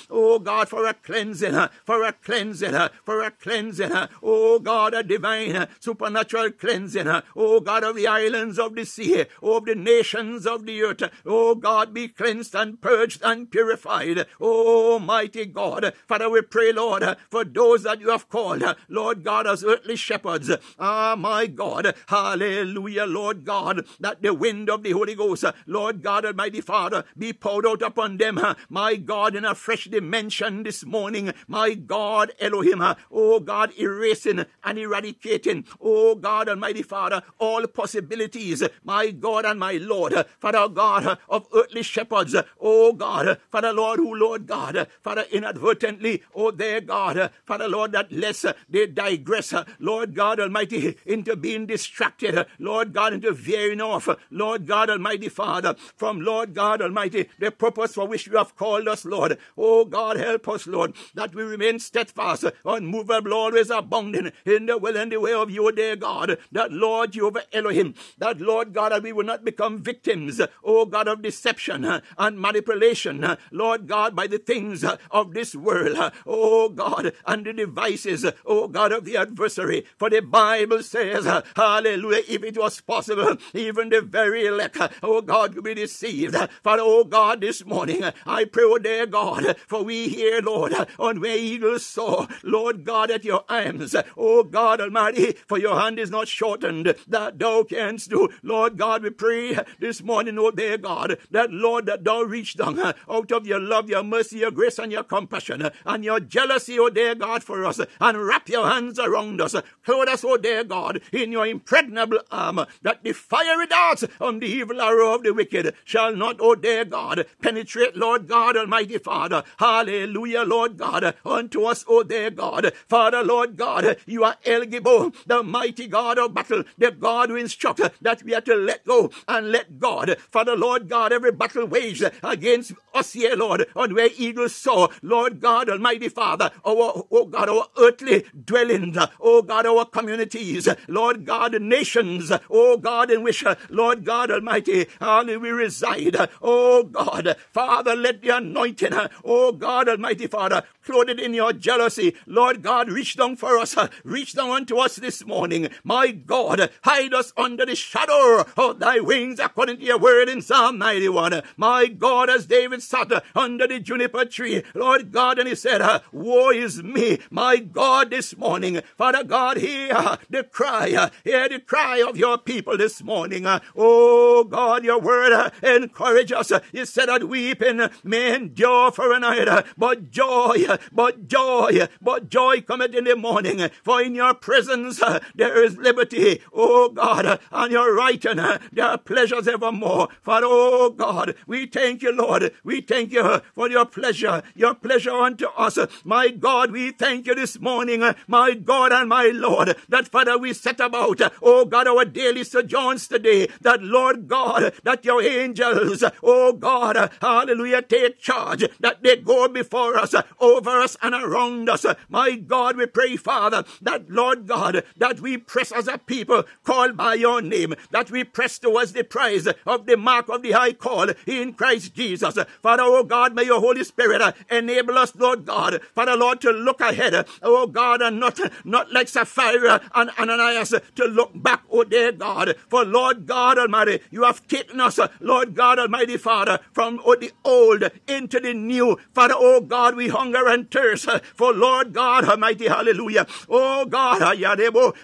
oh God, for a cleansing, for a cleansing, for a cleansing, oh God, a divine, supernatural cleansing, oh God of the islands of the sea, of the nations of the earth, oh God, be cleansed and purged and purified, oh mighty God. Father, we pray, Lord, for those that you have called, Lord God, as earthly shepherds, ah, my God, hallelujah, Lord God, that the wind of the Holy Ghost, Lord God, Almighty Father, be poured out upon them, my God, in a fresh dimension this morning, my God, Elohim, oh God, erasing and eradicating, oh God, Almighty Father, all possibilities, my God and my Lord, Father God, of earthly shepherds, oh God, Father Lord, who Lord God, Father inadvertently, oh their God, uh, Father Lord, that less uh, they digress, uh, Lord God Almighty, (laughs) into being distracted, Lord God, into veering off, Lord God Almighty Father, from Lord God Almighty, the purpose for which you have called us, Lord. Oh God, help us, Lord, that we remain steadfast, unmovable, always abounding in the will and the way of you, dear God, that Lord Jehovah Elohim, that Lord God, that we will not become victims, oh God, of deception and manipulation, Lord God, by the things of this world, oh God, and the devices, oh God, of the adversary. For the Bible says, hallelujah, if it was possible, even the very elect, oh God, could be deceived. For oh God, this morning, I pray, oh dear God, for we here, Lord, on where eagles soar, Lord God, at your arms, oh God Almighty, for your hand is not shortened, that thou canst do. Lord God, we pray this morning, oh dear God, that Lord, that thou reach down out of your love, your mercy, your grace, and your compassion, uh, and your jealousy, oh dear God, for us, and wrap your hands around us. Clothe us, oh dear God, in your impregnable arm, that the fiery darts on the evil arrow of the wicked shall not, oh dear God, penetrate, Lord God, Almighty Father. Hallelujah, Lord God, unto us, oh dear God. Father, Lord God, you are El Gibor, the mighty God of battle, the God who instructs that we are to let go and let God. Father, Lord God, every battle waged against us here, Lord, on where eagles soar, Lord God, Almighty Father, our, oh God, our earthly dwellings, oh God, our communities, Lord God, nations, oh God, in which, Lord God Almighty, only we reside, oh God, Father, let the anointing, oh God Almighty Father, clothed in your jealousy, Lord God, reach down for us, uh, reach down unto us this morning, my God, hide us under the shadow of thy wings, according to your word in Psalm 91, my God, as David sat uh, under the juniper tree, Lord God, and he said, uh, Woe is me, my God, this morning. Father God, hear the cry, hear the cry of your people this morning. Oh God, your word encourage us. You said that weeping may endure for a night, but joy, but joy, but joy cometh in the morning. For in your presence uh, there is liberty, oh God, and your right hand there are pleasures evermore. For oh God, we thank you, Lord. We thank you uh, for your pleasure, your pleasure unto us. My God, we thank you this morning, my God and my Lord, that Father, we set about, oh God, our daily sojourns today, that Lord God, that your angels, oh God, hallelujah, take charge, that they go before us, over us, and around us. My God, we pray, Father, that Lord God, that we press as a people called by your name, that we press towards the prize of the mark of the high call in Christ Jesus. Father, oh God, may your Holy Spirit enable us, Lord God, Father, Lord, to look ahead, oh God, and not, not like Sapphira and Ananias to look back, oh dear God. For Lord God Almighty, you have taken us, Lord God Almighty Father, from oh, the old into the new. Father, oh God, we hunger thirst for Lord God Almighty, hallelujah. Oh God,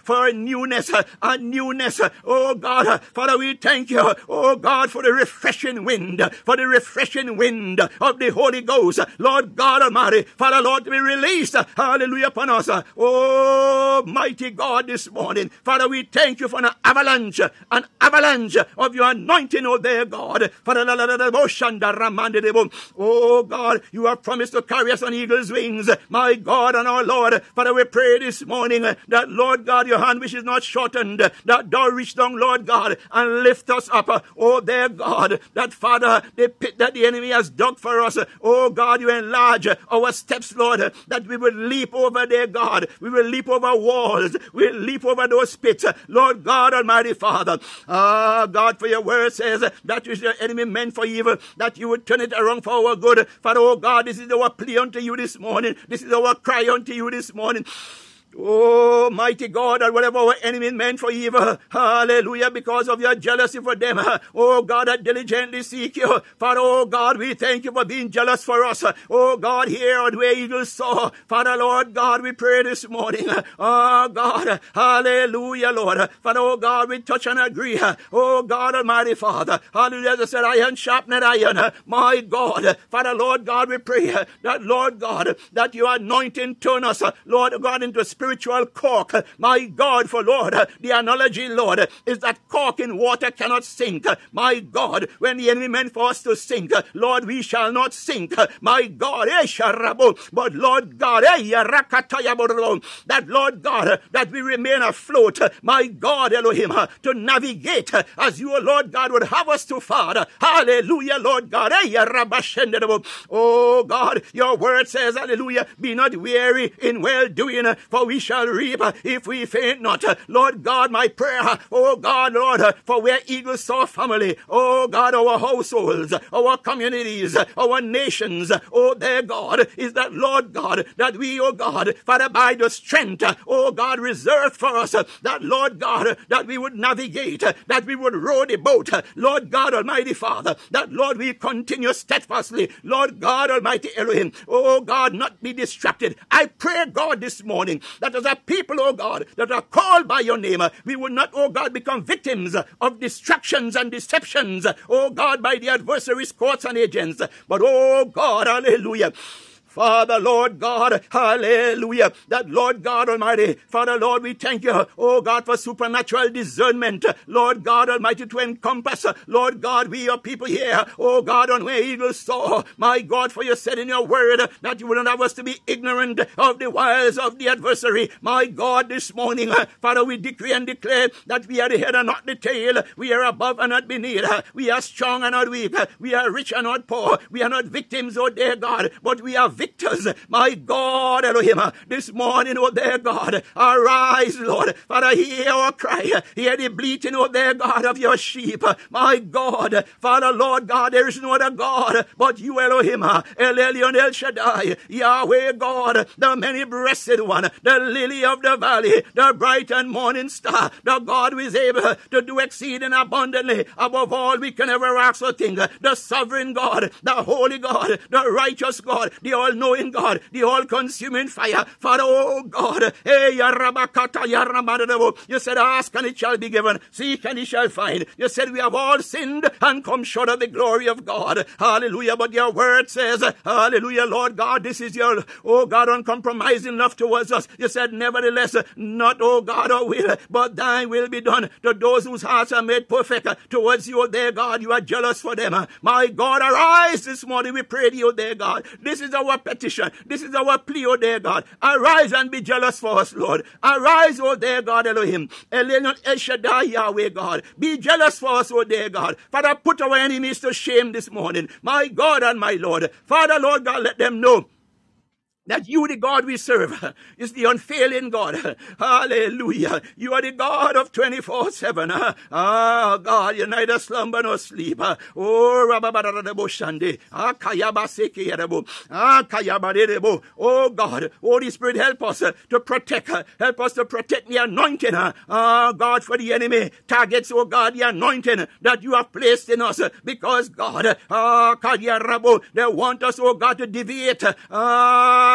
for a newness, uh, a newness. Oh God, uh, Father, we thank you, oh God, for the refreshing wind, uh, for the refreshing wind of the Holy Ghost. Lord God Almighty, Father, Lord, to be released, hallelujah, upon us. Oh, mighty God, this morning, Father, we thank you for an avalanche, an avalanche of your anointing, oh there, God. Father, oh God, you have promised to carry us on eagle's wings, my God and our Lord. Father, we pray this morning that, Lord God, your hand which is not shortened, that thou reach down, Lord God, and lift us up, oh there, God, that Father, the pit that the enemy has dug for us, oh God, you enlarge our steps, Lord, that we will leap over there, God. We will leap over walls. We'll leap over those pits. Lord God Almighty Father. Ah, God, for your word says that which your enemy meant for evil, that you would turn it around for our good. Father, oh God, this is our plea unto you this morning. This is our cry unto you this morning. Oh, mighty God, that whatever our enemy meant for evil, hallelujah, because of your jealousy for them, oh God, I diligently seek you. Father, oh God, we thank you for being jealous for us. Oh God, here on where eagles soar. Father, Lord God, we pray this morning. Oh God, hallelujah, Lord. Father, oh God, we touch and agree. Oh God, Almighty Father, hallelujah, as I said, iron sharpened iron. My God, Father, Lord God, we pray that, Lord God, that your anointing turn us, Lord God, into spirit spiritual cork. My God, for Lord, the analogy, Lord, is that cork in water cannot sink. My God, when the enemy meant for us to sink, Lord, we shall not sink. My God, eh, but Lord God, eh, that Lord God, that we remain afloat. My God, Elohim, to navigate as you, Lord God, would have us to, Father. Hallelujah, Lord God. Eh, oh God, your word says, Hallelujah, be not weary in well doing, for we we shall reap if we faint not. Lord God, my prayer, oh God, Lord, for where eagles soar family, oh God, our households, our communities, our nations, oh their God, is that Lord God, that we, oh God, Father, by the strength, oh God, reserved for us, that Lord God, that we would navigate, that we would row the boat, Lord God Almighty Father, that Lord we continue steadfastly, Lord God Almighty Elohim, oh God, not be distracted. I pray, God, this morning that as a people, oh God, that are called by your name, we will not, oh God, become victims of distractions and deceptions, oh God, by the adversaries, courts, and agents. But, oh God, hallelujah. Father, Lord God, hallelujah, that Lord God Almighty, Father, Lord, we thank you, oh God, for supernatural discernment, Lord God Almighty, to encompass, Lord God, we are people here, oh God, on where eagles soar, my God, for you said in your word that you wouldn't have us to be ignorant of the wiles of the adversary, my God, this morning, Father, we decree and declare that we are the head and not the tail, we are above and not beneath, we are strong and not weak, we are rich and not poor, we are not victims, oh dear God, but we are victors, my God, Elohim, this morning, oh dear God, arise, Lord, Father, hear our cry, hear the bleating, oh dear God, of your sheep, my God, Father, Lord God, there is no other God but you, Elohim, El Elyon El Shaddai, Yahweh God, the many breasted one, the lily of the valley, the bright and morning star, the God who is able to do exceeding abundantly above all we can ever ask or think, the sovereign God, the holy God, the righteous God, the all knowing God, the all consuming fire. Father, oh God, you said, Ask and it shall be given, seek and it shall find. You said, We have all sinned and come short of the glory of God. Hallelujah. But your word says, Hallelujah, Lord God, this is your, oh God, uncompromising love towards us. You said, Nevertheless, not, oh God, our will, but thine will be done to those whose hearts are made perfect towards you, oh dear God. You are jealous for them. My God, arise this morning. We pray to you, dear God. This is our petition. This is our plea, oh dear God. Arise and be jealous for us, Lord. Arise, oh dear God, Elohim. Elyon El Shaddai, Yahweh God. Be jealous for us, oh dear God. Father, put our enemies to shame this morning. My God and my Lord. Father, Lord God, let them know that you, the God we serve, (laughs) is the unfailing God. (laughs) Hallelujah. You are the God of 24 7. (laughs) Ah, God, you neither slumber nor sleep. Oh, Rababadadabo Ah, Kayabaseke Yadabo. Ah, Kayabadebo. Oh, God. Holy Spirit, help us to protect. Help us to protect the anointing. Ah, God, for the enemy targets, oh God, the anointing that you have placed in us. Because, God, ah, Kayarabo, they want us, oh God, to deviate. Ah,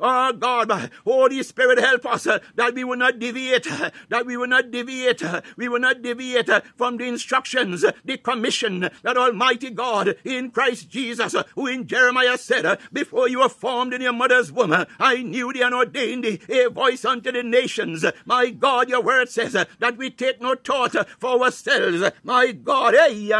Oh God, Holy Spirit, help us that we will not deviate, that we will not deviate, we will not deviate from the instructions, the commission that Almighty God in Christ Jesus, who in Jeremiah said, Before you were formed in your mother's womb, I knew thee and ordained thee a voice unto the nations. My God, your word says that we take no thought for ourselves. My God, hey,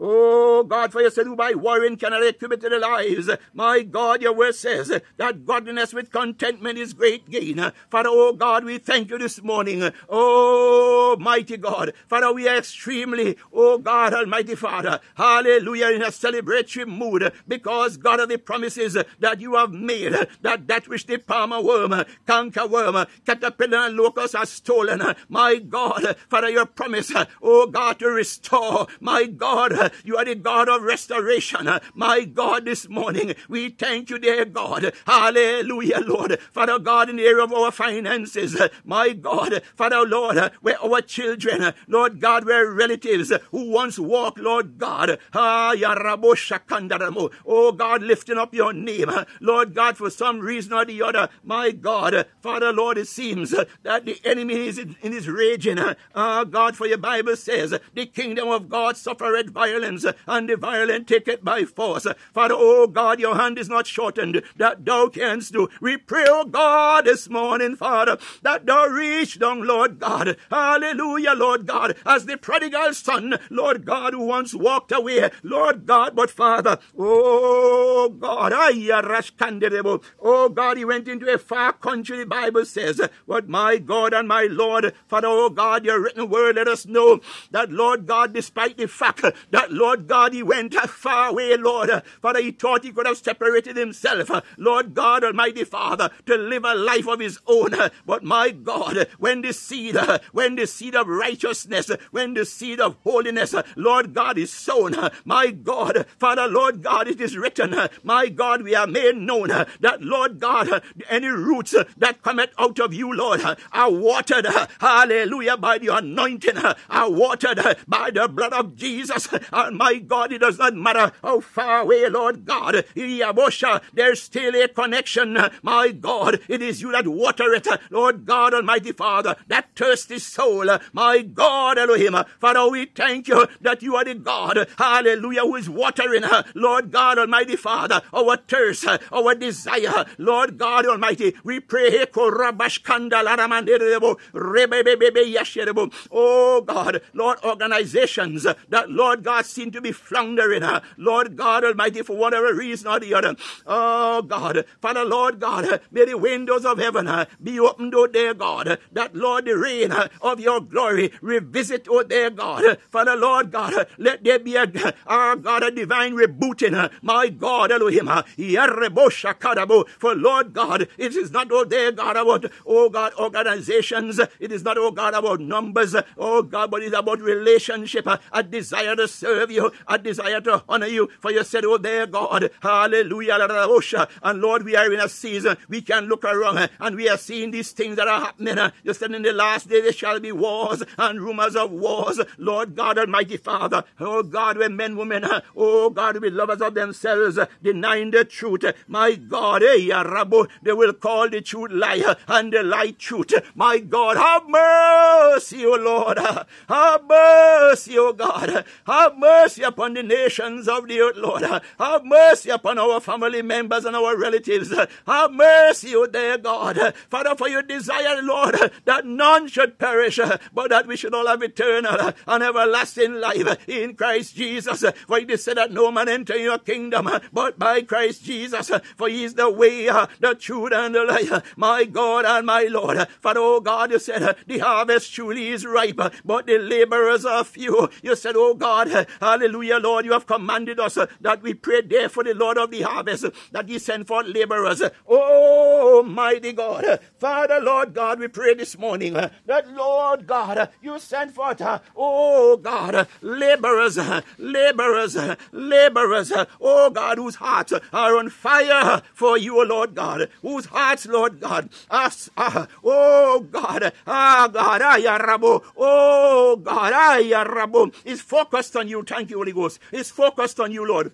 Oh God, for you said, by warring cannot equip to the lives. My God, your word says that godliness with contentment is great gain. Father, oh God, we thank you this morning. Oh mighty God. Father, we are extremely, oh God, Almighty Father, hallelujah, in a celebratory mood because God of the promises that you have made, that that which the palmer worm, canker worm, caterpillar and locust has stolen. My God, Father, your promise, oh God, to restore my God, uh, you are the God of restoration. Uh, my God, this morning, we thank you, dear God. Hallelujah, Lord. Father God, in the area of our finances, uh, my God, Father Lord, where our children, Lord God, where relatives who once walked, Lord God, oh God, lifting up your name, Lord God, for some reason or the other, my God, Father Lord, it seems that the enemy is in his raging. Ah, God, for your Bible says, the kingdom of God God suffereth violence, and the violent take it by force. Father, oh God, your hand is not shortened, that thou canst do. We pray, oh God, this morning, Father, that thou reach down, Lord God. Hallelujah, Lord God, as the prodigal son, Lord God, who once walked away, Lord God, but Father, oh God, oh God, he went into a far country, the Bible says, but my God and my Lord, Father, oh God, your written word, let us know that, Lord God, despite the fact that, Lord God, he went far away, Lord. Father, he thought he could have separated himself, Lord God, Almighty Father, to live a life of his own. But my God, when the seed, when the seed of righteousness, when the seed of holiness, Lord God, is sown, my God, Father, Lord God, it is written, my God, we are made known that, Lord God, any roots that come out of you, Lord, are watered, hallelujah, by the anointing, are watered by the blood of of Jesus. And my God, it does not matter how far away, Lord God, there's still a connection. My God, it is you that water it, Lord God Almighty Father, that thirsty soul. My God, Elohim, Father, we thank you that you are the God, hallelujah, who is watering, Lord God Almighty Father, our thirst, our desire, Lord God Almighty. We pray, oh God, Lord, organizations Uh, that, Lord God, seem to be floundering, uh, Lord God Almighty, for whatever reason or the other. Oh God, Father, Lord God, uh, may the windows of heaven be opened, oh dear God, that, Lord, the rain of your glory revisit, oh dear God, Father, Lord God, let there be a, our God, a divine rebooting, my God, Elohim, for Lord God, it is not, oh dear God, about, oh God, organizations, it is not, oh God, about numbers, oh God, but it's about relationship, a desire to serve you, I desire to honor you, for you said, oh dear God, hallelujah, and Lord, we are in a season, we can look around, and we are seeing these things that are happening, you said in the last day there shall be wars, and rumors of wars, Lord God Almighty Father, oh God, when men, women, oh God, be lovers of themselves, denying the truth, my God, eh, they will call the truth liar and the lie truth, my God, have mercy, O Lord, have mercy, O God, have mercy upon the nations of the earth, Lord, have mercy upon our family members and our relatives, have mercy, O dear God, Father, for your desire, Lord, that none should perish, but that we should all have eternal and everlasting life in Christ Jesus. For it is said that no man enter your kingdom but by Christ Jesus. For he is the way, the truth, and the life. My God and my Lord. For oh God, you said the harvest truly is ripe, but the laborers are few. You said, oh God, hallelujah, Lord, you have commanded us that we pray there for the Lord of the harvest, that he send forth laborers. Oh, mighty God. Father, Lord God, we pray this morning that, Lord God, you send forth, oh God, laborers, laborers, laborers, oh God, whose hearts are on fire for you, Lord God, whose hearts, Lord God, us, uh, oh God, ah God, ayarabu, oh God, ayarabu, is focused on you. Thank you, Holy Ghost. Is focused on you, Lord.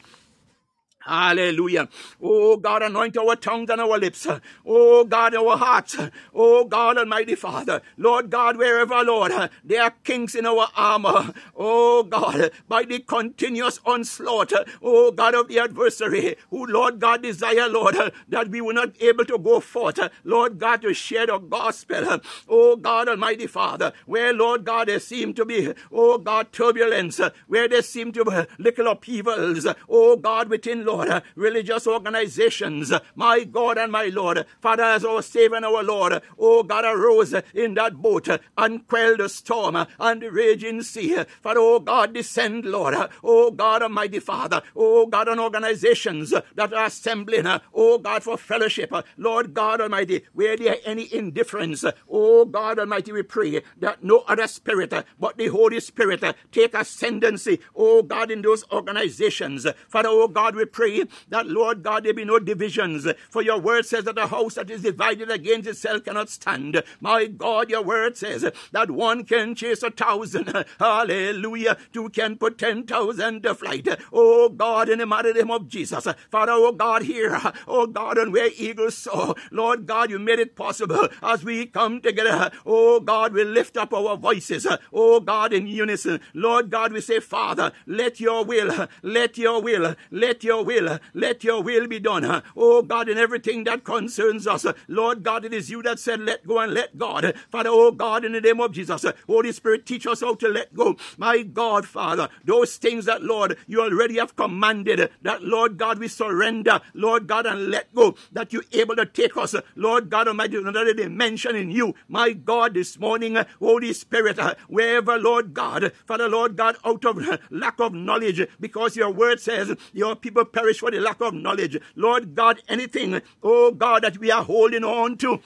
Hallelujah. Oh God, anoint our tongues and our lips. Oh God, our hearts. Oh God, Almighty Father. Lord God, wherever, Lord, there are kings in our armor. Oh God, by the continuous onslaught, oh God of the adversary, who, Lord God, desire, Lord, that we were not able to go forth, Lord God, to share the gospel. Oh God, Almighty Father, where, Lord God, there seem to be, oh God, turbulence, where there seem to be little upheavals, oh God, within, Lord, Lord, religious organizations, my God and my Lord, Father, as our oh, Savior and our Lord, oh God, arose in that boat and quelled the storm and the raging sea. Father, oh God, descend, Lord, oh God, Almighty Father, oh God, on organizations that are assembling, oh God, for fellowship, Lord God Almighty, where there any indifference, oh God Almighty, we pray that no other spirit but the Holy Spirit take ascendancy, oh God, in those organizations. Father, oh God, we pray pray that, Lord God, there be no divisions. For your word says that a house that is divided against itself cannot stand. My God, your word says that one can chase a thousand. (laughs) Hallelujah. Two can put ten thousand to flight. Oh God, in the mighty name of Jesus. Father, oh God, here. Oh God, and where eagles soar. Lord God, you made it possible as we come together. Oh God, we lift up our voices. Oh God, in unison. Lord God, we say, Father, let your will, let your will, let your will will. Let your will be done. Oh God, in everything that concerns us. Lord God, it is you that said, let go and let God. Father, oh God, in the name of Jesus, Holy Spirit, teach us how to let go. My God, Father, those things that, Lord, you already have commanded, that, Lord God, we surrender, Lord God, and let go, that you're able to take us, Lord God Almighty, another dimension in you. My God, this morning, Holy Spirit, wherever, Lord God, Father, Lord God, out of lack of knowledge, because your word says your people perish perish for the lack of knowledge. Lord God, anything, oh God, that we are holding on to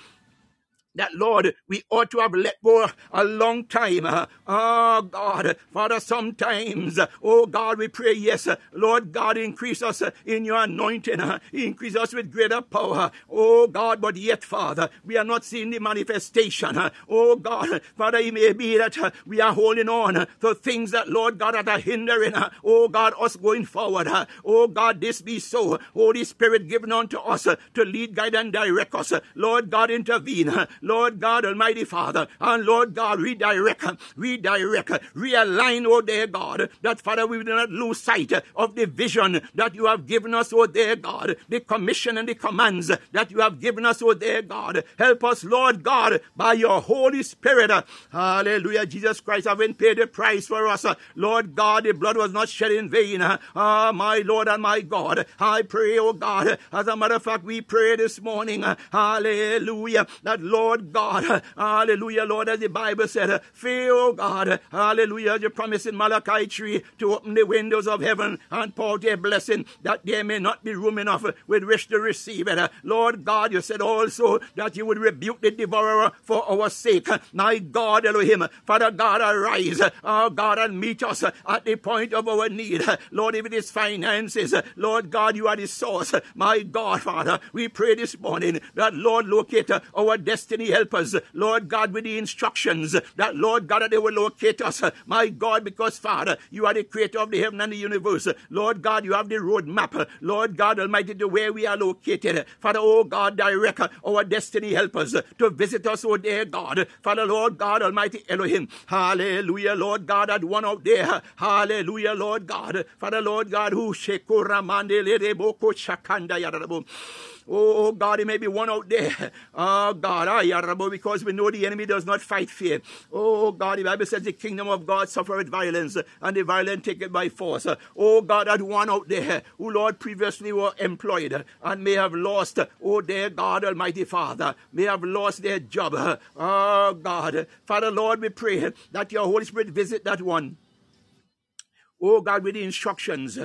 that Lord, we ought to have let go a long time. Oh God, Father, sometimes, oh God, we pray, yes, Lord God, increase us in your anointing, increase us with greater power. Oh God, but yet, Father, we are not seeing the manifestation. Oh God, Father, it may be that we are holding on to things that, Lord God, that are hindering, oh God, us going forward. Oh God, this be so. Holy Spirit given unto us to lead, guide, and direct us. Lord God, intervene. Lord God Almighty Father, and Lord God, redirect, redirect, realign, oh dear God, that Father, we do not lose sight of the vision that you have given us, oh dear God, the commission and the commands that you have given us, oh dear God. Help us, Lord God, by your Holy Spirit. Hallelujah. Jesus Christ having paid the price for us. Lord God, the blood was not shed in vain. Ah, my Lord and my God. I pray, oh God, as a matter of fact, we pray this morning, hallelujah, that Lord Lord God. Hallelujah, Lord, as the Bible said, fear, oh God. Hallelujah, you promise in Malachi 3 to open the windows of heaven and pour a blessing that there may not be room enough with which to receive it. Lord God, you said also that you would rebuke the devourer for our sake. My God, Elohim, Father God, arise, oh God, and meet us at the point of our need. Lord, if it is finances, Lord God, you are the source. My God, Father, we pray this morning that, Lord, locate our destiny destiny helpers, Lord God, with the instructions that, Lord God, that they will locate us. My God, because, Father, you are the creator of the heaven and the universe. Lord God, you have the road map. Lord God Almighty, the way we are located. Father, oh God, direct our destiny helpers to visit us, oh dear God. Father, Lord God Almighty Elohim. Hallelujah, Lord God, that one out there. Hallelujah, Lord God. Father, Lord God, who shekuramande oh, lerebo shakanda yarabo. Oh, oh, God, it may be one out there. (laughs) Oh, God, ah, because we know the enemy does not fight fear. Oh, God, the Bible says the kingdom of God suffereth violence, and the violent take it by force. Oh, God, that one out there who, Lord, previously were employed and may have lost, oh, dear God, Almighty Father, may have lost their job. (laughs) Oh, God. Father, Lord, we pray that your Holy Spirit visit that one. Oh, God, with the instructions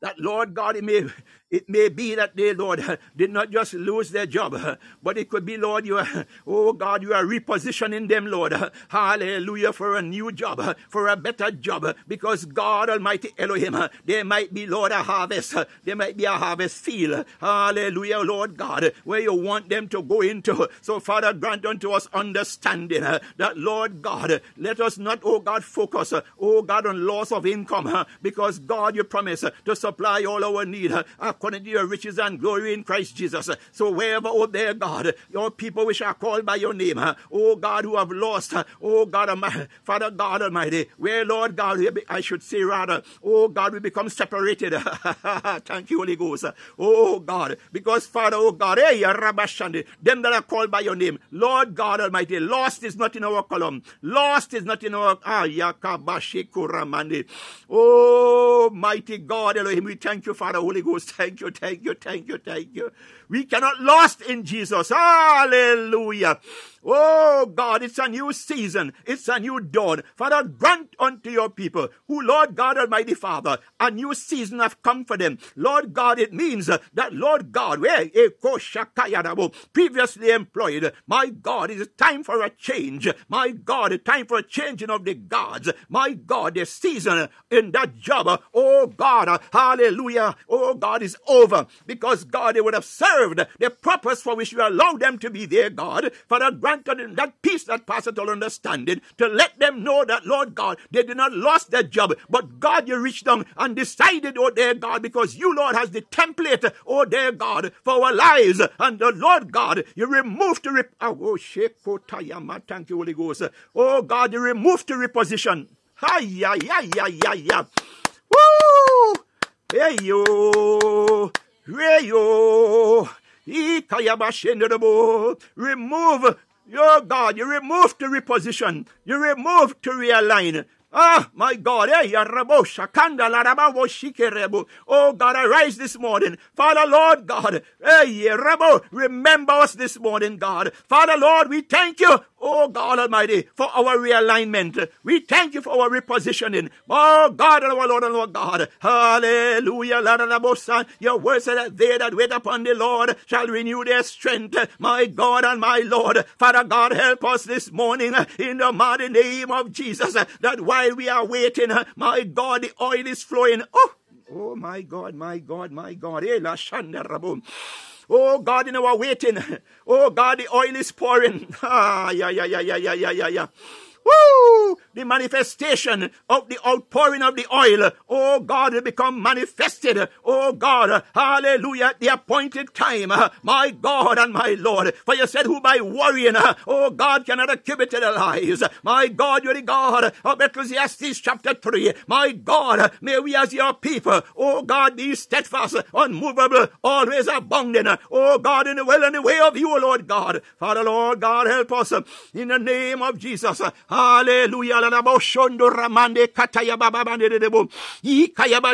that Lord God, it may it may be that they, Lord, (laughs) did not just lose their job, (laughs) but it could be, Lord, you are, (laughs) oh God, you are repositioning them, Lord. Hallelujah, for a new job, for a better job, because God Almighty Elohim, there might be, Lord, a harvest. There might be a harvest field. Hallelujah, Lord God, where you want them to go into. So, Father, grant unto us understanding that, Lord God, let us not, oh God, focus, oh God, on loss of income, because God, you promise to supply all our need uh, according to your riches and glory in Christ Jesus. So wherever, oh there, God, your people which are called by your name, uh, oh God, who have lost, uh, oh God, Father God Almighty, where, Lord God, I should say rather, oh God, we become separated. (laughs) Thank you, Holy Ghost. Oh God, because Father, oh God, hey, them that are called by your name, Lord God Almighty, lost is not in our column, lost is not in our ah, Oh, mighty God, Elohim, we thank you, Father, Holy Ghost. Thank you, thank you, thank you, thank you. We cannot lost in Jesus. Hallelujah. Oh God, it's a new season. It's a new dawn. Father, grant unto your people who, Lord God Almighty Father, a new season have come for them. Lord God, it means that, Lord God, where eh, previously employed, my God, it is time for a change. My God, time for a changing of the gods. My God, the season in that job, oh God, hallelujah, oh God, is over because God, they would have served the purpose for which you allowed them to be there, God. Father, grant them that peace that passeth all understanding to let them know that, Lord God, they did not lost their job, but God, you reached them and decided, oh dear God, because you, Lord, has the template, oh dear God, for our lives. And the Lord God, you removed to rep- oh, oh, oh thank you, Holy Ghost. Oh God, you removed to reposition. Hi, yeah, yeah, yeah, yeah, yeah. Woo! Hey, yo. Hey, yo. Remove your God, you remove to reposition, you remove to realign, Ah, my God. Eh, oh God, arise this morning. Father, Lord God. Hey, remember us this morning, God. Father, Lord, we thank you. Oh God Almighty, for our realignment. We thank you for our repositioning. Oh God, our Lord and our God. Hallelujah. Your word said that they that wait upon the Lord shall renew their strength. My God and my Lord. Father God, help us this morning in the mighty name of Jesus that while we are waiting, my God, the oil is flowing. Oh, oh my God, my God, my God. Eh, Oh God, in our waiting. (laughs) Oh God, the oil is pouring. (laughs) Ah, yeah, yeah, yeah, yeah, yeah, yeah, yeah. Woo! The manifestation of the outpouring of the oil. Oh God, will become manifested. Oh God, hallelujah, the appointed time. My God and my Lord. For you said, who by worrying, oh God, cannot accumulate their lives. My God, you're the God of Ecclesiastes chapter 3. My God, may we as your people, oh God, be steadfast, unmovable, always abounding. Oh God, in the will and the way of you, Lord God. Father, Lord God, help us in the name of Jesus. Hallelujah. La boshondo ramande kataya baba ba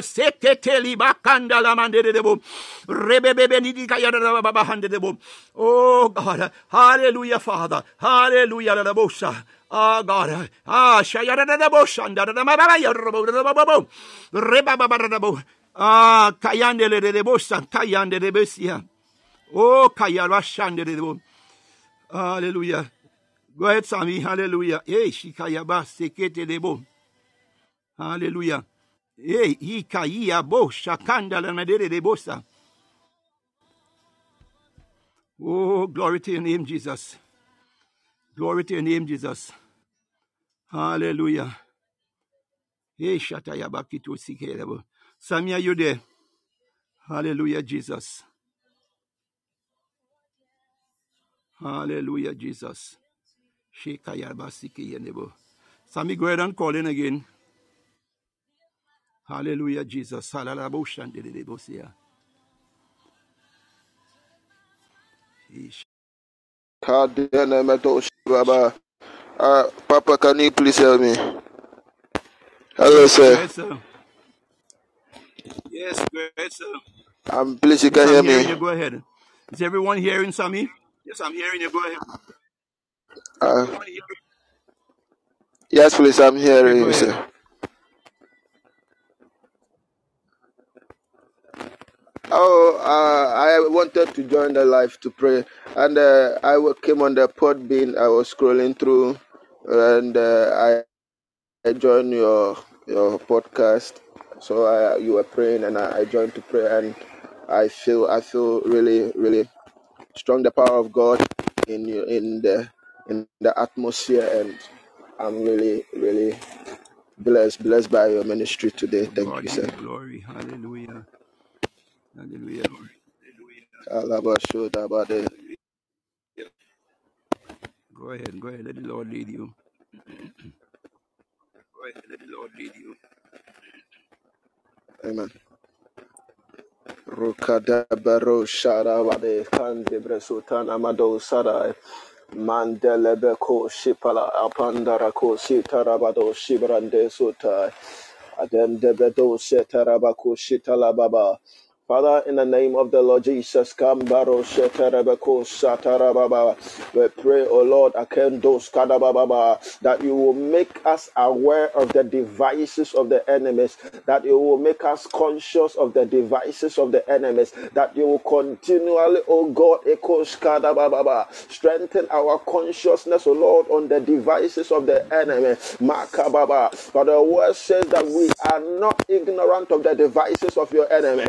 sekete liba kanda la mande de debo. Rebebebe ni kaya da baba hande debo. Oh God. Hallelujah, Father. Hallelujah. La bosha. Ah, God. Ah, shayara da bosha. Da da baba ya robo da baba. Reba baba da bo. Ah, kayande le de bosa. Kayande de besia. Oh, kaya rashande de debo. Hallelujah. Go ahead, Sammy. Hallelujah. Hey, shikayaba sekete debo. Hallelujah. Hey, ikaiya bo shakanda la nadere debosa. Oh, glory to your name, Jesus. Glory to your name, Jesus. Hallelujah. Hey, shatayaba kito sikerebo. Sammy, are you there? Hallelujah, Jesus. Hallelujah, Jesus. Sammy, go ahead and call in again. Hallelujah, Jesus. Uh, Papa, can you please help me? Hello, sir. ahead, sir. Yes, sir. I'm um, please, you can hear I'm hearing me. you. Go ahead. Is everyone hearing Sammy? Yes, I'm hearing you. Go ahead. Uh, yes, please, I'm hearing you, sir. Oh, uh, I wanted to join the live to pray, and uh, I wa- came on the Podbean. I was scrolling through, and uh, I, I joined your your podcast. So I, you were praying, and I, I joined to pray, and I feel I feel really really strong the power of God in you in the in the atmosphere, and I'm really really blessed blessed by your ministry today. Thank God you, sir. glory. Hallelujah. Hallelujah. Alabashodabade. Go ahead. Go ahead. Let the Lord lead you. Go ahead. Let the Lord lead you. Amen. Rukadabaro Sharabade Kandibre Sultan Amado Sarai Mandelebeko Shipala Apandarako Sitarabado Shibrande Sutai. Adem Debedo Shetarabako Shitalababa Father, in the name of the Lord Jesus, Kambaro Satarababa, we pray, O Lord, that you will make us aware of the devices of the enemies, that you will make us conscious of the devices of the enemies, that you will continually, O God, strengthen our consciousness, O Lord, on the devices of the enemy. For the word says that we are not ignorant of the devices of your enemy.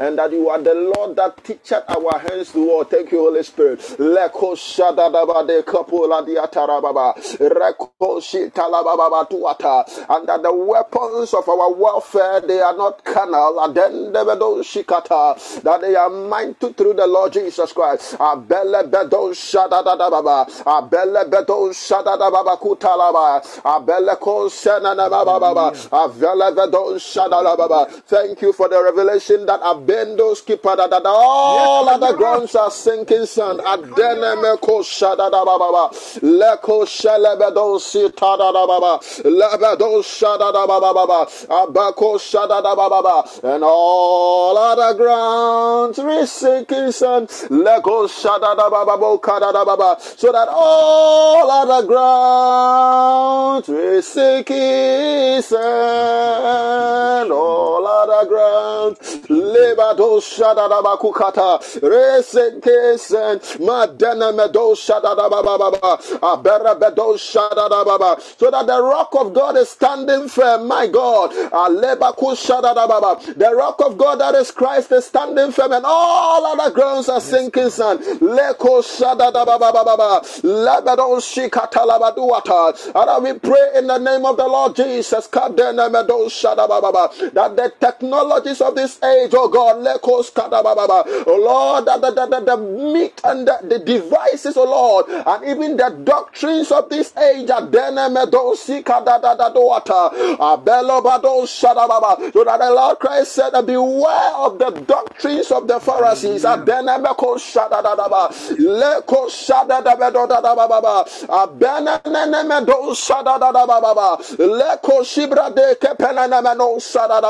And that you are the Lord that teacheth our hands to war. Thank you, Holy Spirit. Leko shadadaba de kapula diatarababa. Reko shitalababa tuata. And that the weapons of our warfare, they are not carnal. Adendebedo shikata. That they are mighty through the Lord Jesus Christ. Shadadadababa. Abelebedo shadadababa kutalaba. Abeleko senanababa. Hallelujah. Avelebedo shadalaba. Thank you for the revelation that Abendo skipper that all other grounds are sinking sand. Adenemeko shadadababa. Leko shelebedo sitadababa. Lebedo shadadababa. Abako shadadababa. And all other grounds are sinking sand. Leko shadadababa. Kadadababa. So that all other grounds are sinking sand. Oh. All other grounds. Lebado shadadabakukata. Resekesen. Madana medo shadadababa. Abera bedo shadadababa. So that the rock of God is standing firm. My God. Alebaku shadadababa. The rock of God that is Christ is standing firm. And all other grounds are sinking sand. Leko shadadababa. Lebedo shikatalabaduata. And we pray in the name of the Lord Jesus. Kadena medo shadababa. That the technologies of this age, oh God, lekos kadababa. Oh Lord, that the, the, the, the meat and the, the devices, oh Lord, and even the doctrines of this age, adene medo sikadadadoata. Abelo bado shadababa. So that the Lord Christ said, beware of the doctrines of the Pharisees. Mm. Adene meko shadadadaba. Leko shadadabedodadababa. Abene nene medo shadadadababa. Leko shibra de kepenene meno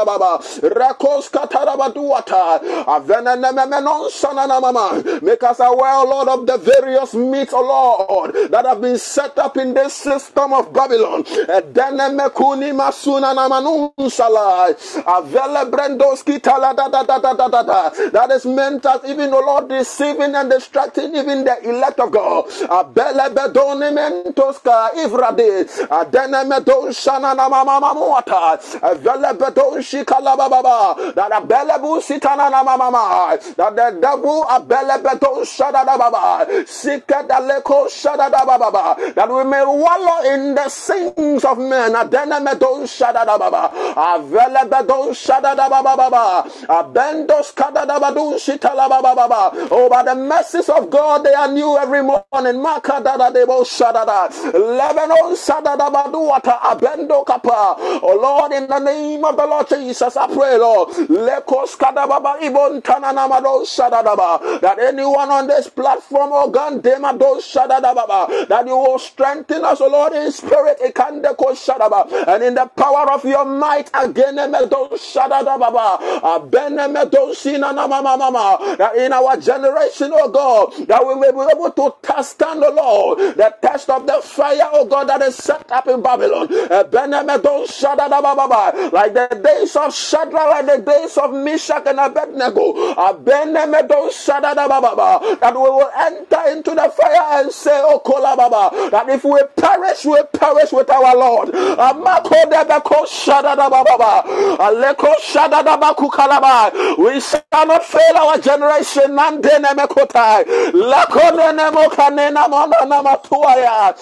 shadadababa. Rekos katarabaduata. Avene neme menon sananamama. Make us aware, Lord, of the various meats, O Lord, that have been set up in this system of Babylon. Edene mekuni masuna namanun salai. Avele brendoski da. That is meant as even, O Lord, deceiving and distracting even the elect of God. Abele bedone mentoska ivrade. Adene medon shana namamamamuata. Shikala baba. That abele bu sitana namamama. That the devil abele bedon shada da baba. Sika daleko shada da baba. That we may wallow in the sins of men. Adene medon shada da baba. Avele bedon shada da baba baba. Abendos kada da badu shitala baba baba. Oh, by the mercies of God, they are new every morning. Maka da da debo shada da. Lebanon shada da badu wata abendo kapa. Oh Lord, in the name of the Lord Jesus, I pray, Lord. That anyone on this platform, oh God. That you will strengthen us, oh Lord, in spirit. And in the power of your might, again. That in our generation, oh God, that we will be able to test stand, oh Lord, the test of the fire, oh God, that is set up in Babylon. Like the days of Shadrach, like the days of Meshach and Abednego. That we will enter into the fire and say, oh kola baba, that if we perish, we perish with our Lord. We shall not fail our generation. Nande ne mekotai. Lako ne mo kane na mona na matuaya.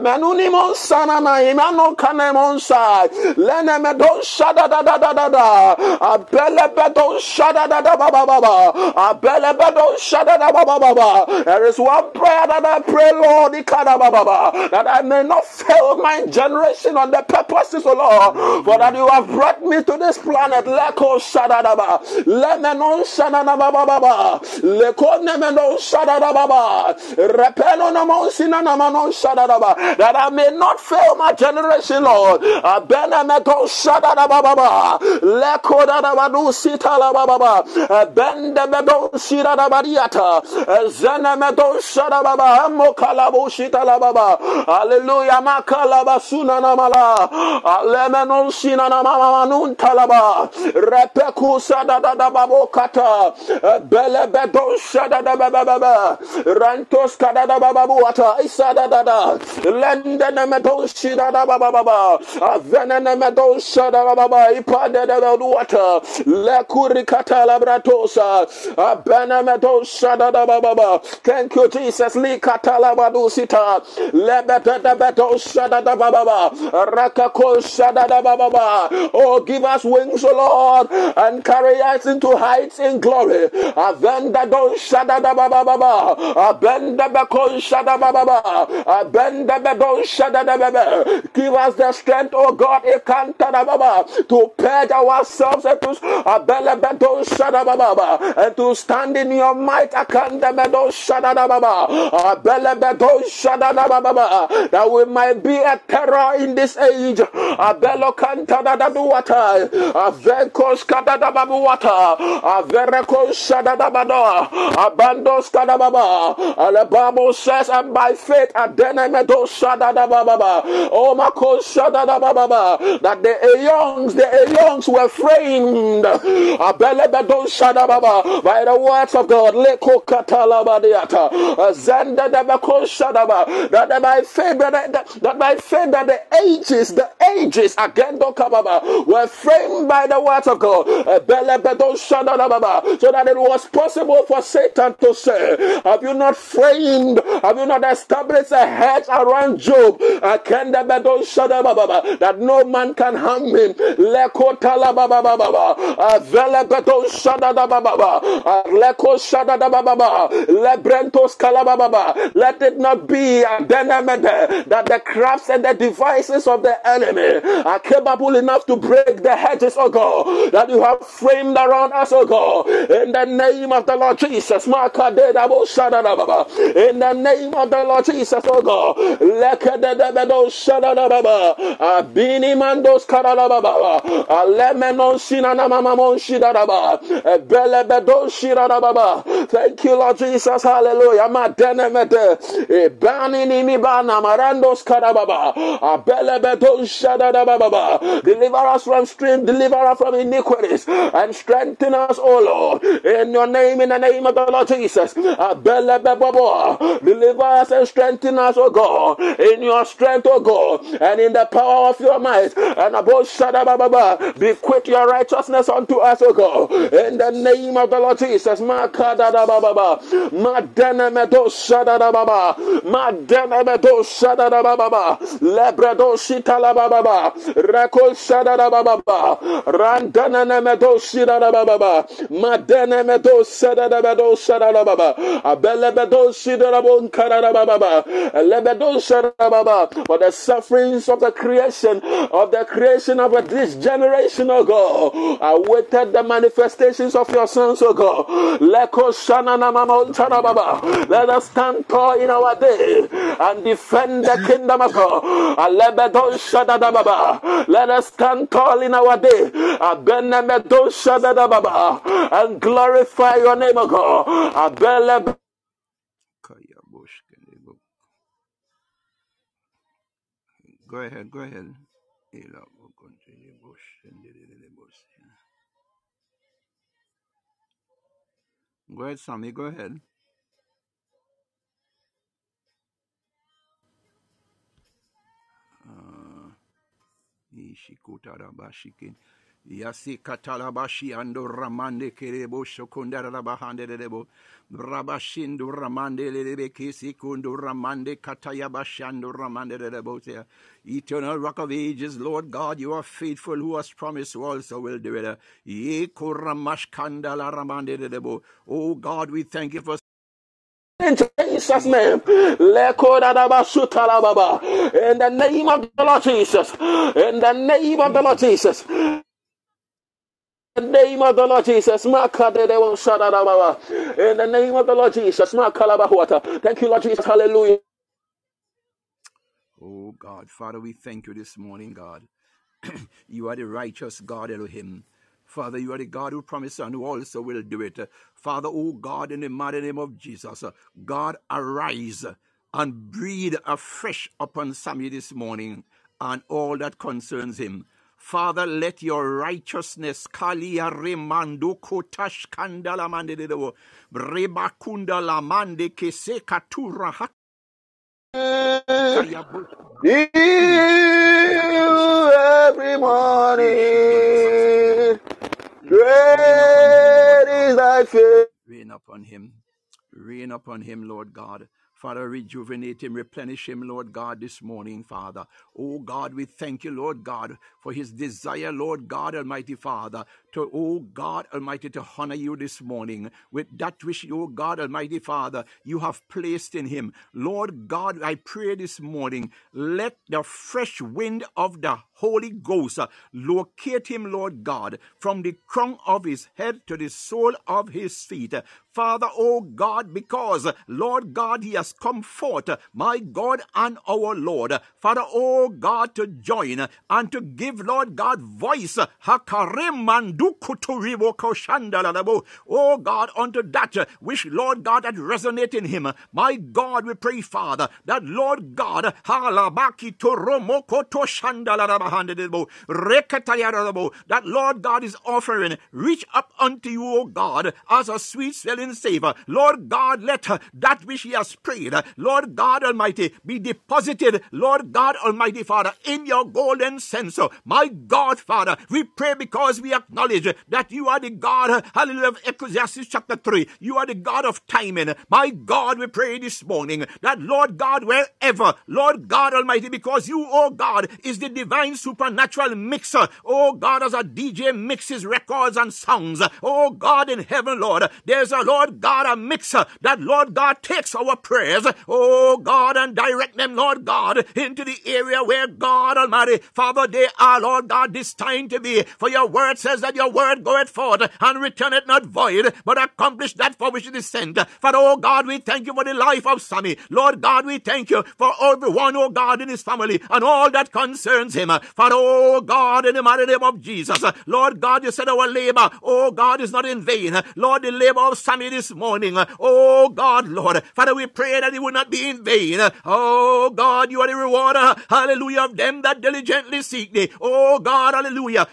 Menuni sana na imano kane mon sa. Lene me don shada da da da da da. Abele be don shada da da ba ba ba ba. Abele shada da ba ba ba ba. There is one prayer that I pray, Lord, ikada ba ba ba, that I may not fail my generation on the purposes, of Lord, for that you have brought me to this planet. Leko shada da ba. Lemenon shada da ba ba ba ba. Leko nemenon shada da ba ba. Repeno namon sina namanon shada da ba. That I may not fail my generation, Lord. Abene meton shada da ba ba ba. Leko da da ba du sita la ba ba eh, ba. Bende meton shida da ba diata. Eh, Zene meton shada ba ba. Mo kalabo shita la ba ba. Hallelujah. Makala basuna namala. Alemenon sina namama nun talaba. Repeku sada da da ba bo kata. Eh, Bele bedon shada da ba ba ba ba. Rantos kada da ba ba bu ata. Isa da da da. Lende ne meton shida da da baba. Thank you, Jesus. Likatala badusita. Lebete beto shadada baba. Rakako shadada baba. Oh, give us wings, O Lord, and carry us into heights in glory. Avenda do shadada baba baba. Abenda beko shadada baba. Abenda bedo shadada baba. Give us the strength, O God, to purge ourselves and to and to stand in your might that we might be a terror in this age. Abandos cadababa, Alabamo says, and by faith, Adenemedo shadada baba, Oh, baba, that the youngs, the youngs were framed by the words of God. That by faith, that, that by faith, that the ages, the ages, again were framed by the words of God. So that it was possible for Satan to say, Have you not framed, have you not established a hedge around Job? That no man can harm him. Baba baba. Shada da baba. Leko shada baba. Baba. Let it not be that the crafts and the devices of the enemy are capable enough to break the hedges, oh God, that you have framed around us, oh God. In the name of the Lord Jesus. In the name of the Lord Jesus, oh God. Shada da baba. Abini mandos Thank you, Lord Jesus. Hallelujah. Deliver us from sin, deliver us from iniquities, and strengthen us, O Lord. In your name, in the name of the Lord Jesus. Deliver us and strengthen us, O God. In your strength, O God, and in the power of your might. And above Shadababa, bequeath your righteousness unto us, O God. In the name of the Lord Jesus. Makadababa. Madana medo Shadababa. Madana medo Shadababa. Lebredo Shitalababa. Rako Shadababa. Randana medo Shidababa. Madana medo Shadababa. Shadababa. Abelebedo Shidabon Karababa. Lebedo Shadababa. For the sufferings of the creation of the creation of this generation, oh God. I waited the manifestations of your sons, oh God. Let us stand tall in our day and defend the kingdom of God. Let us stand tall in our day and glorify your name, oh God. Go ahead, go ahead. Go ahead, Sammy, go ahead. Uh, Yasi katalabashi ando ramande kerebo shokundara bahande debo rabashindu ramande lebe kisi kundu ramande katayabashando ramande Eternal rock of ages, Lord God, you are faithful who has promised who also will do it. Ye kuramash kandala ramande debo. Oh God, we thank you for in Jesus' name. In the name of the Lord Jesus. In the name of the Lord Jesus. In the name of the Lord Jesus. In the name of the Lord Jesus. Thank you, Lord Jesus. Hallelujah. Oh God, Father, we thank you this morning, God. (clears throat) you are the righteous God, Elohim. Father, you are the God who promised and who also will do it. Father, oh God, in the mighty name of Jesus, God, arise and breathe afresh upon Sammy this morning and all that concerns him. Father, let your righteousness, Kalia Remando Kotash Kandala Mandedo, Rebakunda Lamande Kesekatura every morning Great is thy faith. Rain upon him. Rain upon him, Lord God. Father, rejuvenate him, replenish him, Lord God, this morning, Father. Oh God, we thank you, Lord God, for his desire, Lord God, Almighty Father, to, oh God Almighty, to honor you this morning with that which, oh God Almighty Father, you have placed in him. Lord God, I pray this morning, let the fresh wind of the Holy Ghost uh, locate him, Lord God, from the crown of his head to the sole of his feet. Father, oh God, because, Lord God, he has come forth, my God and our Lord. Father, oh God, to join and to give, Lord God, voice. Oh God, unto that which, Lord God, had resonate in him. My God, we pray, Father, that Lord God, that Lord God is offering, reach up unto you, O God, as a sweet smelling savor. Lord God, let that which he has prayed, Lord God Almighty, be deposited, Lord God Almighty Father, in your golden censer. My God, Father, we pray because we acknowledge that you are the God, hallelujah, of Ecclesiastes chapter 3. You are the God of timing. My God, we pray this morning that, Lord God, wherever, Lord God Almighty, because you, oh God, is the divine supernatural mixer. Oh God, as a DJ mixes records and songs. Oh God in heaven, Lord, there's a Lord God, a mixer that Lord God takes our prayers. Oh God, and direct them, Lord God, into the area where God Almighty, Father, they are, Lord God, destined to be. For your word says that your word goeth forth and returneth not void, but accomplish that for which it is sent. Father, oh God, we thank you for the life of Sammy. Lord God, we thank you for everyone, oh God, in his family and all that concerns him. Father, oh God, in the mighty name of Jesus, Lord God, you said our labor, oh God, is not in vain. Lord, the labor of Sammy this morning, oh God, Lord, Father, we pray that it will not be in vain. Oh God, you are the rewarder, hallelujah, of them that diligently seek thee. Oh God, hallelujah.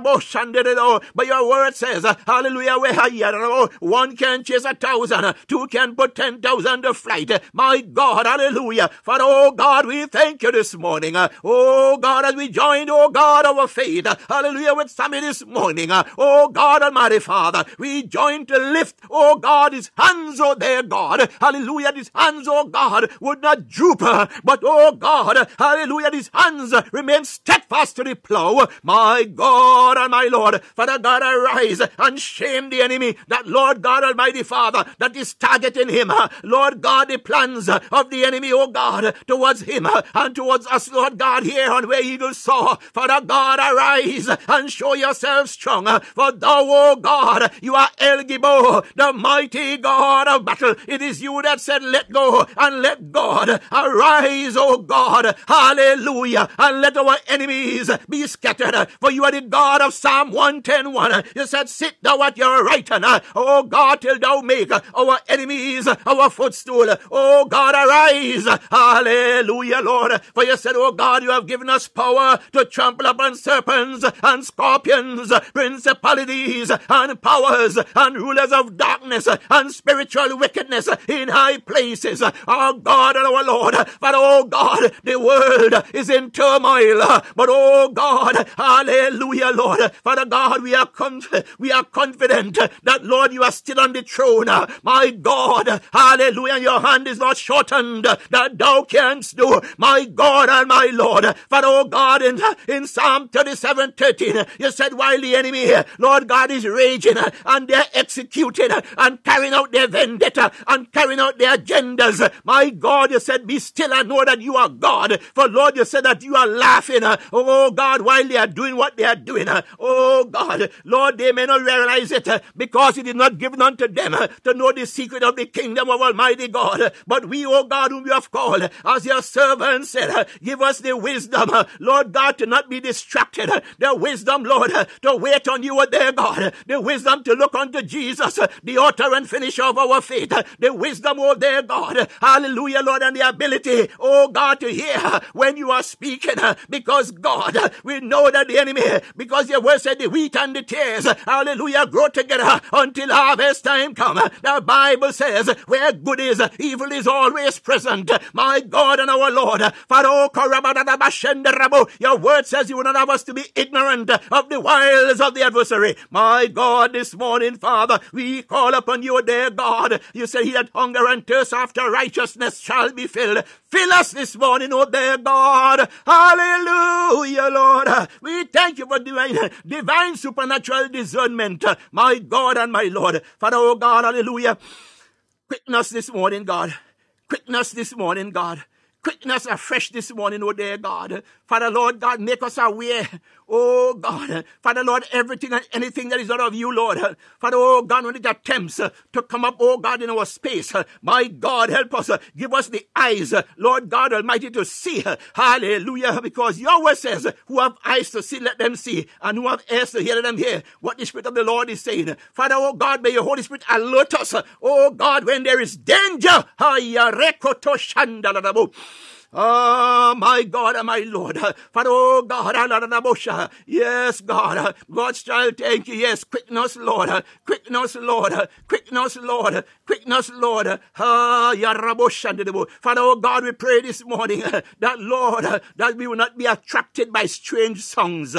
But your word says, uh, hallelujah, we where oh, one can chase a thousand, uh, two can put ten thousand to flight. Uh, my God, hallelujah. For oh God, we thank you this morning. Oh God, as we joined, oh God, our faith, hallelujah, with Sammy this morning. Oh God, Almighty Father, we join to lift, oh God, his hands, oh there, God, hallelujah, his hands, oh God, would not droop, but oh God, hallelujah, his hands remain steadfast to the plow. My God and my Lord, Father God, arise and shame the enemy, that Lord God Almighty Father, that is targeting him. Lord God, the plans of the enemy, oh God, towards him and towards us, Lord God, here on where eagles soar. Father God, arise and show yourself strong. For thou, O God, you are El Gibor, the mighty God of battle. It is you that said, let go and let God arise, O God. Hallelujah. And let our enemies be scattered. For you are the God of Psalm 110 uh, You said, sit thou at your right hand, uh, O God, till thou make uh, our enemies our footstool. O God, arise. Hallelujah, Lord. For you said, O God, you have given us power to trample upon serpents and scorpions, principalities and powers and rulers of darkness and spiritual wickedness in high places. Our God and our Lord. But O God, the world is in turmoil. But O God, hallelujah, Lord. Father God, we are conf- we are confident that Lord, you are still on the throne. My God, hallelujah, your hand is not shortened that thou canst do. My God and my Lord. Father, oh God, in, in Psalm 37, 13, you said while the enemy, Lord God, is raging and they're executing and carrying out their vendetta and carrying out their agendas. My God, you said, be still and know that you are God. For Lord, you said that you are laughing. Oh God, while they are doing what they are doing. Oh God, Lord, they may not realize it uh, because it is not given unto them uh, to know the secret of the kingdom of Almighty God. But we, oh God, whom you have called, as your servants, said, uh, give us the wisdom, Lord God, to not be distracted. The wisdom, Lord, to wait on you, oh dear God. The wisdom to look unto Jesus, the author and finisher of our faith, the wisdom, oh dear God, hallelujah, Lord, and the ability, oh God, to hear when you are speaking, because God, we know that the enemy, because your word said the wheat and the tares, hallelujah, grow together until harvest time come. The Bible says, where good is, evil is always present. My God and our Lord, your word says you will not have us to be ignorant of the wiles of the adversary. My God, this morning, Father, we call upon you, dear God. You say he that hunger and thirst after righteousness shall be filled. Fill us this morning, oh dear God. Hallelujah, Lord. We thank you for divine, divine supernatural discernment, my God and my Lord. Father, oh God, hallelujah. Quicken us this morning, God. Quicken us this morning, God. Quicken us afresh this morning, oh dear God. Father, Lord God, make us aware Oh God, Father Lord, everything and anything that is not of you, Lord. Father, oh God, when it attempts to come up, oh God, in our space, my God, help us. Give us the eyes, Lord God Almighty, to see. Hallelujah. Because your word says, who have eyes to see, let them see. And who have ears to hear, let them hear what the Spirit of the Lord is saying. Father, oh God, may your Holy Spirit alert us. Oh God, when there is danger. Oh, my God my Lord. Father, oh God, yes, God. God's child, thank you. Yes, quicken us, Lord. Quicken us, Lord. Quicken us, Lord. Quicken us, Lord. Ah, Father, oh God, we pray this morning (laughs) that, Lord, that we will not be attracted by strange songs.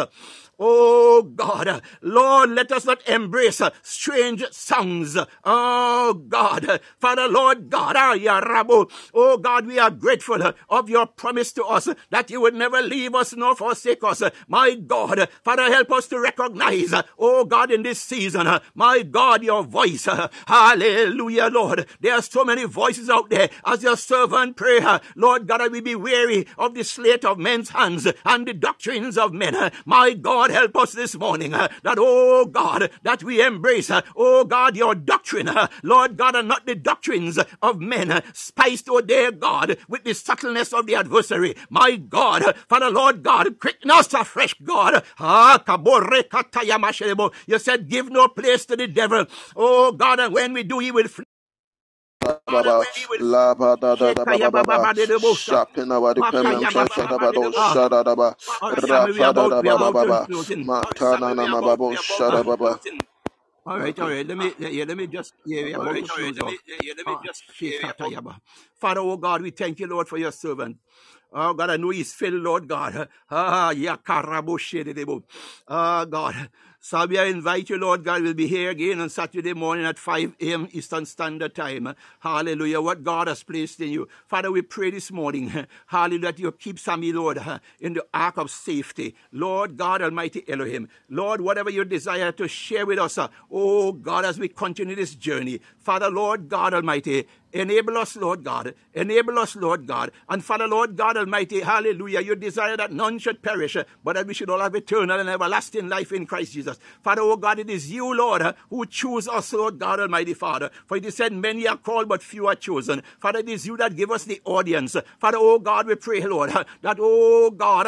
Oh God, Lord, let us not embrace strange songs. Oh God, Father, Lord God, ah, oh God, we are grateful of your promise to us that you would never leave us nor forsake us. My God, Father, help us to recognize, oh God, in this season, my God, your voice. Hallelujah, Lord. There are so many voices out there as your servant pray. Lord God, I will be weary of the slate of men's hands and the doctrines of men. My God, Help us this morning uh, that, oh God, that we embrace, uh, oh God, your doctrine, uh, Lord God, and not the doctrines of men, spiced, oh dear God, with the subtleness of the adversary. My God, Father, Lord God, quicken us afresh, God. Ah, you said, give no place to the devil. Oh God, and when we do, he will flee. Baba, la ba da da da ba ba ba, shapin our dependent shasha da ba do shada da ba, rapa da da ba ba ba ba, matana na ma ba bo shada ba ba. All right, all right. Let me, yeah, let me just, yeah, yeah, all right, all right. Let me, yeah, let me just, yeah, Father, oh God, we thank you, Lord, for your servant. Oh God, I know he's filled, Lord God. (laughs) Ah, yeah, Ah, God. Sabia, I invite you, Lord God, we'll be here again on Saturday morning at 5 a.m. Eastern Standard Time. Hallelujah. What God has placed in you. Father, we pray this morning, (laughs) hallelujah, that you keep Sammy, Lord, (laughs) in the ark of safety. Lord God Almighty Elohim. Lord, whatever you desire to share with us, uh, oh God, as we continue this journey. Father, Lord God Almighty, Enable us, Lord God. Enable us, Lord God. And Father, Lord God Almighty, hallelujah. You desire that none should perish, but that we should all have eternal and everlasting life in Christ Jesus. Father, oh God, it is you, Lord, who choose us, Lord God Almighty, Father. For it is said, many are called, but few are chosen. Father, it is you that give us the audience. Father, oh God, we pray, Lord, that, oh God,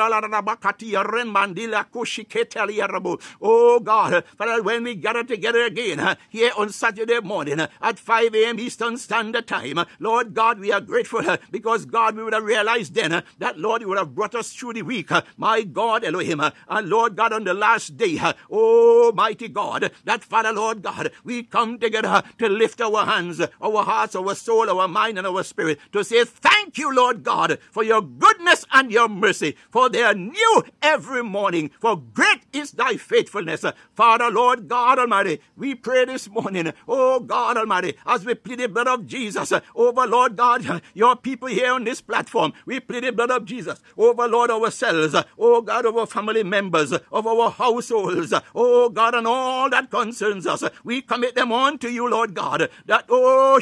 oh God, Father, when we gather together again here on Saturday morning at 5 a.m. Eastern Standard Time, time. Lord God, we are grateful uh, because God, we would have realized then uh, that, Lord, you would have brought us through the week. Uh, my God, Elohim. And Lord God, on the last day, oh mighty God, that Father, Lord God, we come together to lift our hands, our hearts, our soul, our mind, and our spirit to say thank you, Lord God, for your goodness and your mercy, for they are new every morning. For great is thy faithfulness. Father, Lord God Almighty, we pray this morning, oh God Almighty, as we plead the blood of Jesus Jesus over, Lord God, your people here on this platform. We plead the blood of Jesus over, Lord, ourselves, oh God, over family members, of our households, oh God, and all that concerns us. We commit them on to you, Lord God, that, oh,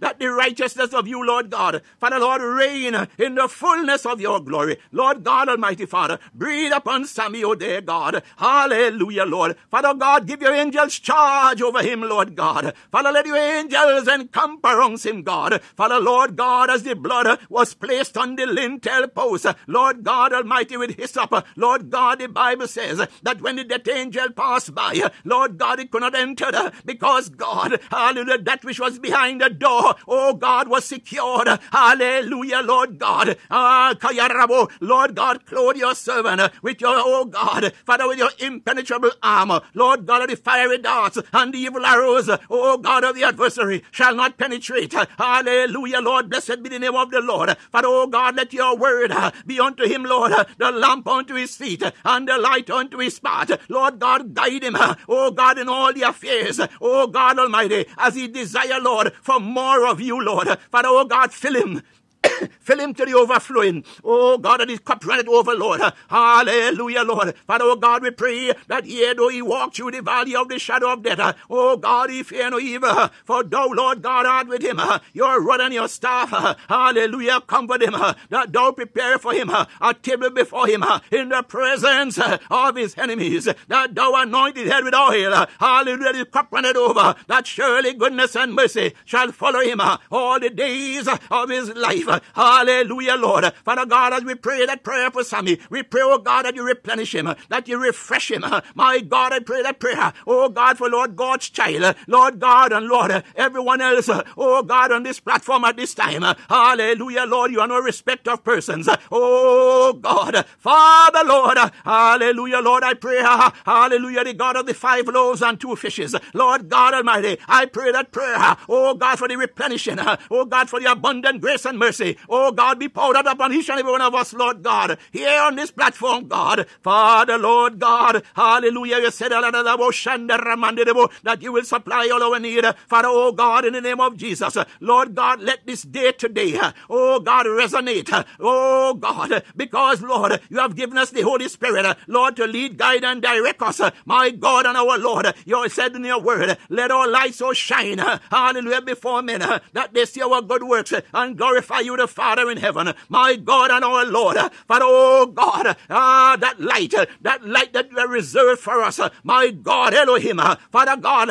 that the righteousness of you, Lord God, Father, Lord, reign in the fullness of your glory. Lord God, Almighty Father, breathe breathe upon Sammy, oh dear God. Hallelujah, Lord. Father God, give your angels charge over him, Lord God. Father, let your angels encamp around him, God. Father, Lord God, as the blood was placed on the lintel post, Lord God Almighty with His hyssop, Lord God, the Bible says that when the death angel passed by, Lord God, it could not enter because God, hallelujah, that which was behind the door, oh God, was secured. Hallelujah, Lord God. Ah, Kayarabo, Lord God, clothe your servant with your, oh God, Father, with your impenetrable armor. Lord God, of the fiery darts and the evil arrows, oh God of the adversary, shall not penetrate. Hallelujah, Lord. Blessed be the name of the Lord. Father, oh God, let your word be unto him, Lord, the lamp unto his feet and the light unto his path. Lord God, guide him, oh God, in all the affairs, oh God Almighty, as he desire, Lord, for more of you, Lord. Father, oh God, fill him (coughs) Fill him to the overflowing. Oh God, that his cup runneth over, Lord. Hallelujah, Lord. Father, oh God, we pray that yea, though he walk through the valley of the shadow of death, oh God, he fear no evil. For thou, Lord God, art with him. Your rod and your staff. Hallelujah, comfort him. That thou prepare for him a table before him in the presence of his enemies. That thou anoint his head with oil. Hallelujah, his cup runneth over. That surely goodness and mercy shall follow him all the days of his life. Hallelujah, Lord. Father God, as we pray that prayer for Sammy, we pray, oh God, that you replenish him, that you refresh him. My God, I pray that prayer, oh God, for Lord God's child, Lord God, and Lord, everyone else, oh God, on this platform at this time. Hallelujah, Lord, you are no respect of persons. Oh God, Father, Lord, hallelujah, Lord, I pray, hallelujah, the God of the five loaves and two fishes, Lord God Almighty, I pray that prayer, oh God, for the replenishing, oh God, for the abundant grace and mercy mercy. Oh God, be poured out upon each and every one of us, Lord God, here on this platform, God. Father, Lord God, hallelujah. You said that you will supply all our need. Father, oh God, in the name of Jesus, Lord God, let this day today, oh God, resonate. Oh God, because Lord, you have given us the Holy Spirit, Lord, to lead, guide, and direct us. My God and our Lord, you said in your word, let our light so shine, hallelujah, before men, that they see our good works and glorify you you, the Father in heaven, my God and our Lord. Father, oh God, ah, that light, that light that you reserved for us, my God, Elohim, Father God,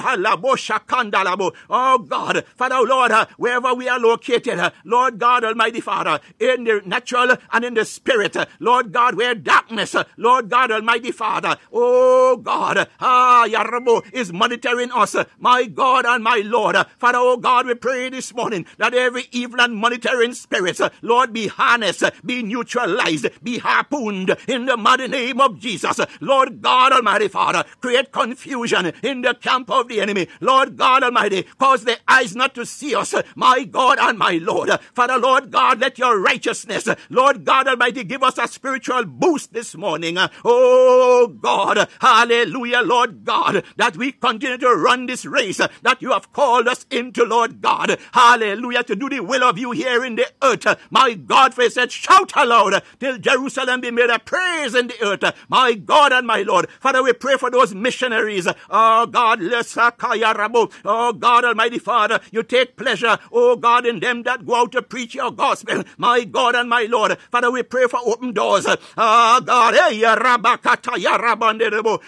oh God, Father, Lord, wherever we are located, Lord God, Almighty Father, in the natural and in the spirit, Lord God, where darkness, Lord God, Almighty Father, oh God, ah, Yarabo is monitoring us, my God and my Lord. Father, oh God, we pray this morning that every evil and monitoring spirits, uh, Lord, be harnessed, uh, be neutralized, be harpooned in the mighty name of Jesus. Lord God Almighty Father, create confusion in the camp of the enemy. Lord God Almighty, cause their eyes not to see us, uh, my God and my Lord. Father, Lord God, let your righteousness, Lord God Almighty, give us a spiritual boost this morning. Oh God, hallelujah, Lord God, that we continue to run this race that you have called us into, Lord God. Hallelujah, to do the will of you here in the earth. My God, for he said, shout aloud till Jerusalem be made a praise in the earth. My God and my Lord. Father, we pray for those missionaries. Oh God, oh God Almighty Father, you take pleasure, oh God, in them that go out to preach your gospel. My God and my Lord. Father, we pray for open doors. Oh God,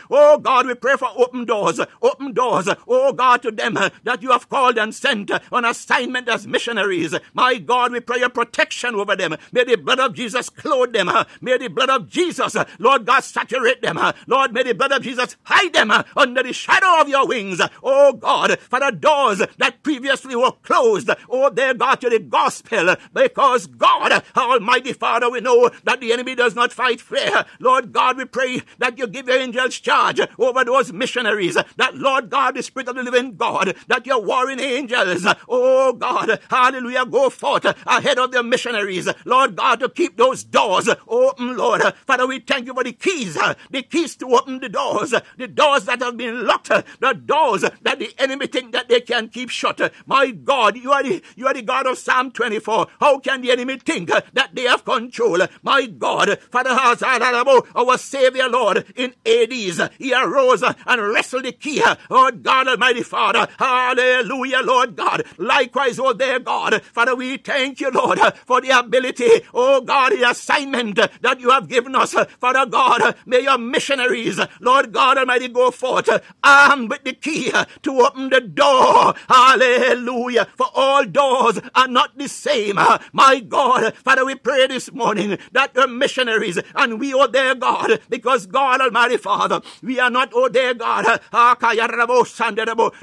oh God, we pray for open doors, open doors, oh God, to them that you have called and sent on assignment as missionaries. My God, we pray your protection over them. May the blood of Jesus clothe them. May the blood of Jesus, Lord God, saturate them. Lord, may the blood of Jesus hide them under the shadow of your wings. Oh God, for the doors that previously were closed, oh dear God, to the gospel, because God, Almighty Father, we know that the enemy does not fight fair. Lord God, we pray that you give your angels charge over those missionaries. That Lord God, the Spirit of the living God, that your warring angels, oh God, hallelujah, go forth ahead of the missionaries, Lord God, to keep those doors open, Lord. Father, we thank you for the keys, the keys to open the doors, the doors that have been locked, the doors that the enemy think that they can keep shut. My God, you are the, you are the God of Psalm 24. How can the enemy think that they have control? My God, Father, our Savior, Lord, in Hades, he arose and wrestled the key. Oh God, Almighty Father, hallelujah, Lord God. Likewise, oh dear God, Father, we thank you, Lord Lord, uh, for the ability, oh God, the assignment that you have given us. Father God, may your missionaries, Lord God Almighty, go forth armed with the key to open the door. Hallelujah. For all doors are not the same. My God, Father, we pray this morning that the missionaries and we, oh dear God, because God Almighty Father, we are not, oh dear God, ah,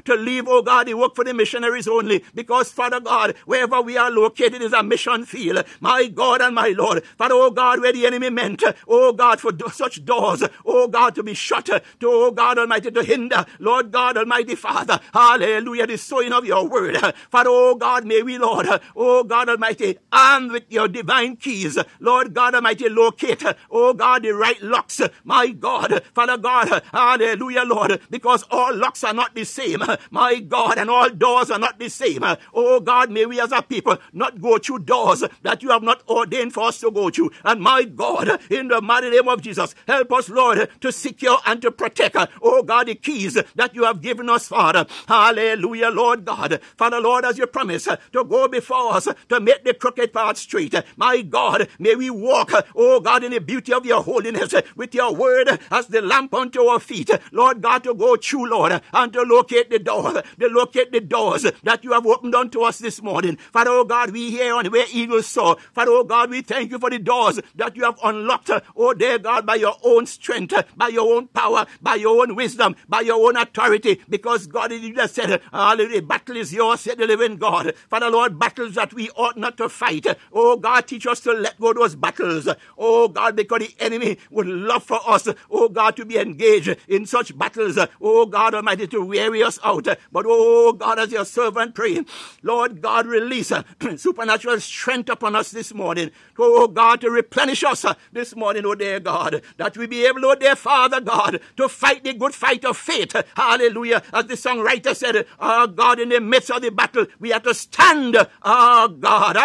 to leave, oh God, the work for the missionaries only, because Father God, wherever we are located is a mission field. My God and my Lord, Father, oh God, where the enemy meant, oh God, for such doors, oh God, to be shut, to, oh God Almighty, to hinder, Lord God Almighty Father, hallelujah, the sowing of your word. Father, oh God, may we, Lord, oh God Almighty, armed with your divine keys, Lord God Almighty, locate, oh God, the right locks, my God, Father God, hallelujah, Lord, because all locks are not the same, my God, and all doors are not the same. Oh God, may we as a people not go through doors that you have not ordained for us to go through. And my God, in the mighty name of Jesus, help us, Lord, to secure and to protect, oh God, the keys that you have given us, Father. Hallelujah, Lord God. Father, Lord, as you promise to go before us to make the crooked path straight. My God, may we walk, oh God, in the beauty of your holiness with your word as the lamp unto our feet. Lord God, to go through, Lord, and to locate the door, to locate the doors that you have opened unto us this morning. Father, oh God, we hear on where eagles soar. Father, oh God, we thank you for the doors that you have unlocked, oh dear God, by your own strength, by your own power, by your own wisdom, by your own authority, because God, you just said, hallelujah, battle is yours, said the living God. Father, Lord, battles that we ought not to fight. Oh God, teach us to let go those battles. Oh God, because the enemy would love for us, oh God, to be engaged in such battles. Oh God Almighty, to weary us out. But oh God, as your servant pray, Lord God, release (clears throat) supernatural strength upon us this morning. Oh God, to replenish us uh, this morning, oh dear God, that we be able, oh dear Father God, to fight the good fight of faith. Hallelujah. As the songwriter said, oh God, in the midst of the battle, we have to stand. Oh God,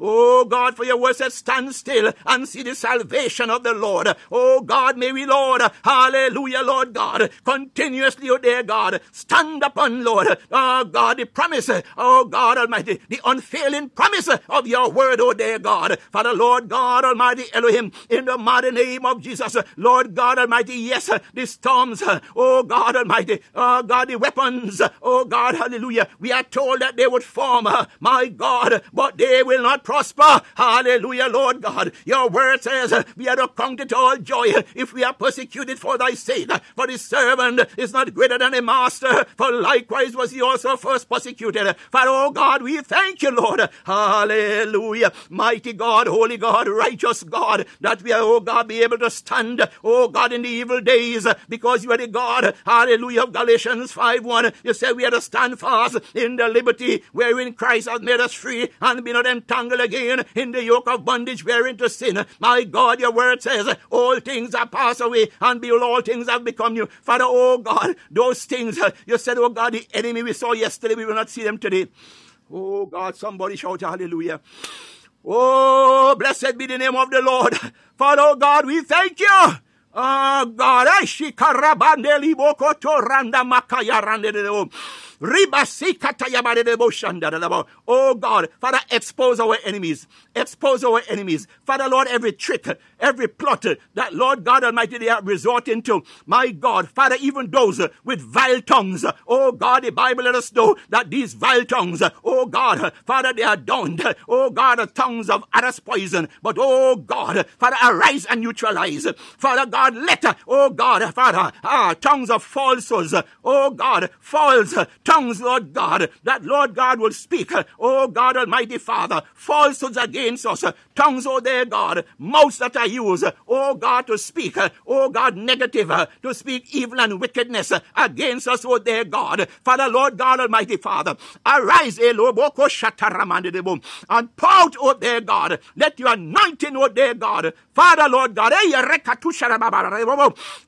oh God, for your word says, stand still and see the salvation of the Lord. Oh God, may we, Lord, hallelujah, Lord God, continuously, oh dear God, stand upon, Lord, oh God, the promise, oh God Almighty, the unfailing promise of your word, oh dear God. Father, Lord God Almighty, Elohim, in the mighty name of Jesus, Lord God Almighty, yes, the storms, oh God Almighty, oh God, the weapons, oh God, hallelujah, we are told that they would form, my God, but they will not prosper. Hallelujah, Lord God. Your word says we are to count it all joy if we are persecuted for thy sake. For the servant is not greater than a master, for likewise was he also first persecuted. For oh God, we thank you, Lord. Hallelujah. Mighty God, holy God, righteous God, that we are, oh God, be able to stand, oh God, in the evil days, because you are the God, hallelujah, of Galatians 5 1. You said we are to stand fast in the liberty wherein Christ has made us free and be not entangled again in the yoke of bondage wherein to sin. My God, your word says, all things are passed away and behold, all things have become new. Father, oh God, those things, you said, oh God, the enemy we saw yesterday, we will not see them today. Oh God, somebody shout hallelujah. Oh, blessed be the name of the Lord. Father, oh God, we thank you. Oh God, I shikarabandeli bokoto randa makaya rande Oh God, Father, expose our enemies. Expose our enemies. Father, Lord, every trick, every plot that, Lord God Almighty, they are resorting to. My God, Father, even those with vile tongues. Oh God, the Bible let us know that these vile tongues, oh God, Father, they are donned. Oh God, the tongues of others poison. But oh God, Father, arise and neutralize. Father God, let, oh God, Father, ah, tongues of falsehoods. Oh God, false tongues, Lord God, that Lord God will speak, oh God Almighty Father, falsehoods against us, tongues, oh dear God, mouths that are used, oh God, to speak, oh God, negative, to speak evil and wickedness against us, oh dear God. Father, Lord God Almighty Father, arise, Eloboko Shataramandibum, and pour out, oh dear God, let your anointing, oh dear God, Father, Lord God,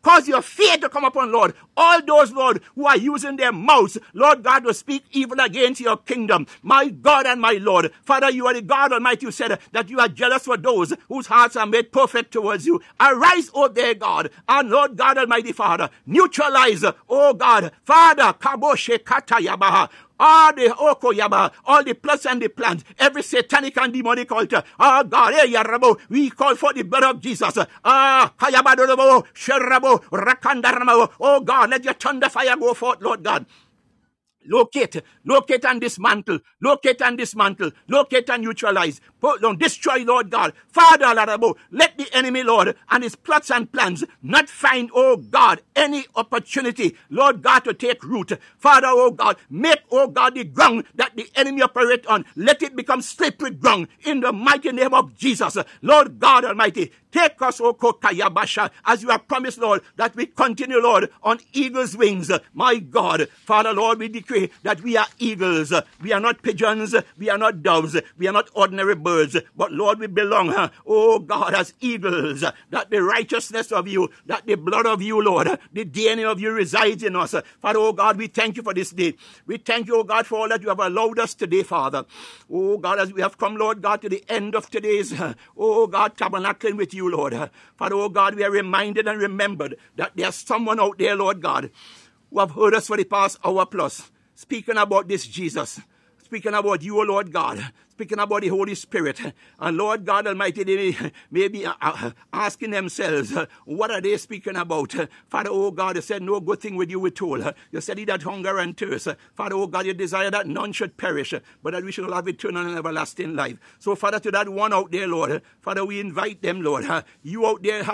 cause your fear to come upon, Lord, all those, Lord, who are using their mouths, Lord God, to speak evil against your kingdom. My God and my Lord, Father, you are the God Almighty. You said that you are jealous for those whose hearts are made perfect towards you. Arise, O dear God, and Lord God Almighty, Father, neutralize, O God, Father, Kaboshe Katayabaha, all the Okoyaba, all the plots and the plans, every satanic and demonic altar. Oh God, hey, Yarabo, we call for the blood of Jesus. Ah, Hayabadorabo, Sherabo, Rakandaramo. Oh God, let your thunder fire go forth, Lord God. Locate, locate and dismantle, locate and dismantle, locate and neutralize, down, destroy, Lord God. Father, Lord, let the enemy, Lord, and his plots and plans not find, oh God, any opportunity, Lord God, to take root. Father, oh God, make, oh God, the ground that the enemy operate on, let it become slippery ground in the mighty name of Jesus. Lord God Almighty, Take us, O Kokayabasha, as you have promised, Lord, that we continue, Lord, on eagle's wings. My God, Father, Lord, we decree that we are eagles. We are not pigeons. We are not doves. We are not ordinary birds. But, Lord, we belong, oh God, as eagles. That the righteousness of you, that the blood of you, Lord, the DNA of you resides in us. Father, oh God, we thank you for this day. We thank you, oh God, for all that you have allowed us today, Father. Oh God, as we have come, Lord God, to the end of today's, oh God, tabernacling with you Lord. Father, oh God, we are reminded and remembered that there's someone out there, Lord God, who have heard us for the past hour plus, speaking about this Jesus, speaking about you, Lord God, speaking about the Holy Spirit. And Lord God Almighty, they may be uh, uh, asking themselves, uh, what are they speaking about? Father, oh God, you said, no good thing with you withhold. You said, he that hunger and thirst. Father, oh God, you desire that none should perish, but that we should have eternal and everlasting life. So, Father, to that one out there, Lord, Father, we invite them, Lord. You out there,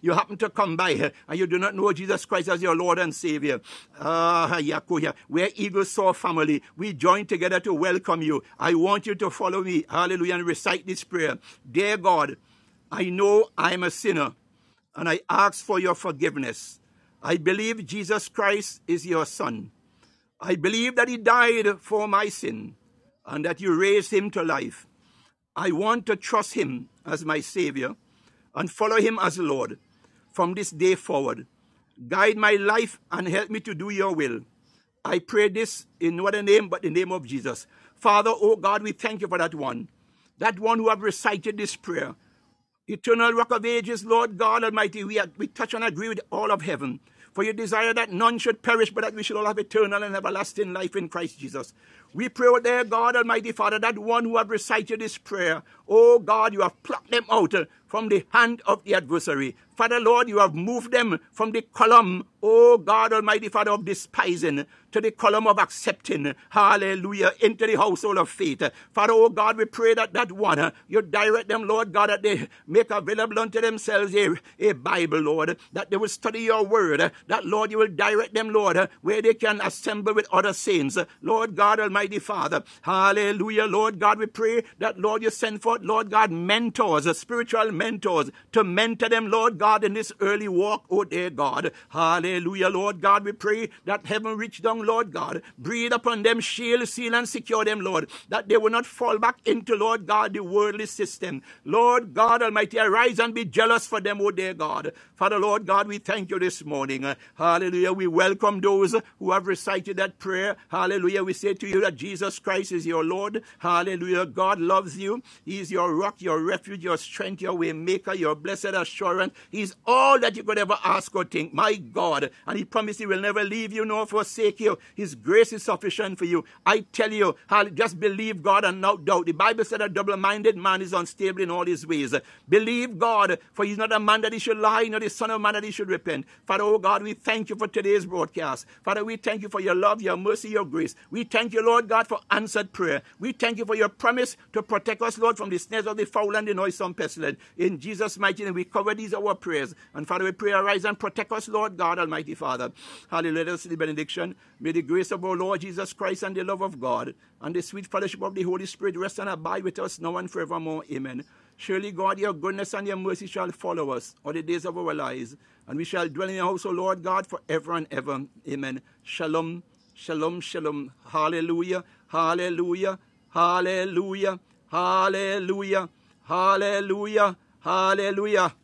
you happen to come by and you do not know Jesus Christ as your Lord and Savior. Ah, Where Eagles Soar family. We join together to welcome you. I want you to follow me. Hallelujah. And recite this prayer. Dear God, I know I'm a sinner and I ask for your forgiveness. I believe Jesus Christ is your son. I believe that he died for my sin and that you raised him to life. I want to trust him as my Savior and follow him as Lord from this day forward. Guide my life and help me to do your will. I pray this in no other name but the name of Jesus. Father, oh God, we thank you for that one. That one who have recited this prayer. Eternal rock of ages, Lord God Almighty, we, are, we touch and agree with all of heaven. For you desire that none should perish, but that we should all have eternal and everlasting life in Christ Jesus. We pray, oh there, God Almighty Father, that one who have recited this prayer, oh God, you have plucked them out uh, from the hand of the adversary. Father, Lord, you have moved them from the column, oh God Almighty Father, of despising to the column of accepting, hallelujah, into the household of faith. Father, oh God, we pray that that one, uh, you direct them, Lord God, that they make available unto themselves a, a Bible, Lord, that they will study your word, uh, that, Lord, you will direct them, Lord, where they can assemble with other saints. Lord God Almighty Father, hallelujah, Lord God, we pray that, Lord, you send forth, Lord God, mentors, uh, spiritual mentors, to mentor them, Lord God, in this early walk, oh dear God. Hallelujah, Lord God, we pray that heaven reach down Lord God. Breathe upon them, shield, seal, and secure them, Lord, that they will not fall back into, Lord God, the worldly system. Lord God Almighty, arise and be jealous for them, O dear God. Father, Lord God, we thank you this morning. Hallelujah. We welcome those who have recited that prayer. Hallelujah. We say to you that Jesus Christ is your Lord. Hallelujah. God loves you. He is your rock, your refuge, your strength, your way maker, your blessed assurance. He's all that you could ever ask or think. My God. And He promised He will never leave you nor forsake you. His grace is sufficient for you. I tell you, just believe God and not doubt. The Bible said a double minded man is unstable in all his ways. Believe God, for he's not a man that he should lie, nor the son of man that he should repent. Father, oh God, we thank you for today's broadcast. Father, we thank you for your love, your mercy, your grace. We thank you, Lord God, for answered prayer. We thank you for your promise to protect us, Lord, from the snares of the foul and the noisome pestilence. In Jesus' mighty name, we cover these our prayers. And Father, we pray, arise and protect us, Lord God, Almighty Father. Hallelujah. Let us the benediction. May the grace of our Lord Jesus Christ and the love of God and the sweet fellowship of the Holy Spirit rest and abide with us now and forevermore. Amen. Surely, God, your goodness and your mercy shall follow us all the days of our lives, and we shall dwell in your house, O Lord God, forever and ever. Amen. Shalom, shalom, shalom. Hallelujah, hallelujah, hallelujah, hallelujah, hallelujah, hallelujah.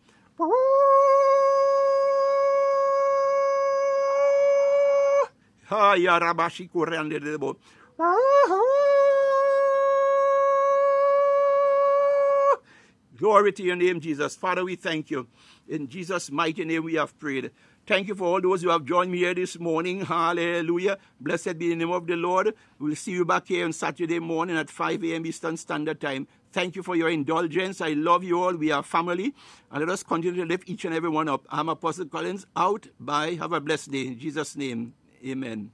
Glory to your name, Jesus. Father, we thank you. In Jesus' mighty name we have prayed. Thank you for all those who have joined me here this morning. Hallelujah. Blessed be the name of the Lord. We'll see you back here on Saturday morning at 5 a.m. Eastern Standard Time. Thank you for your indulgence. I love you all. We are family. And let us continue to lift each and every one up. I'm Apostle Collins. Out. Bye. Have a blessed day. In Jesus' name. Amen.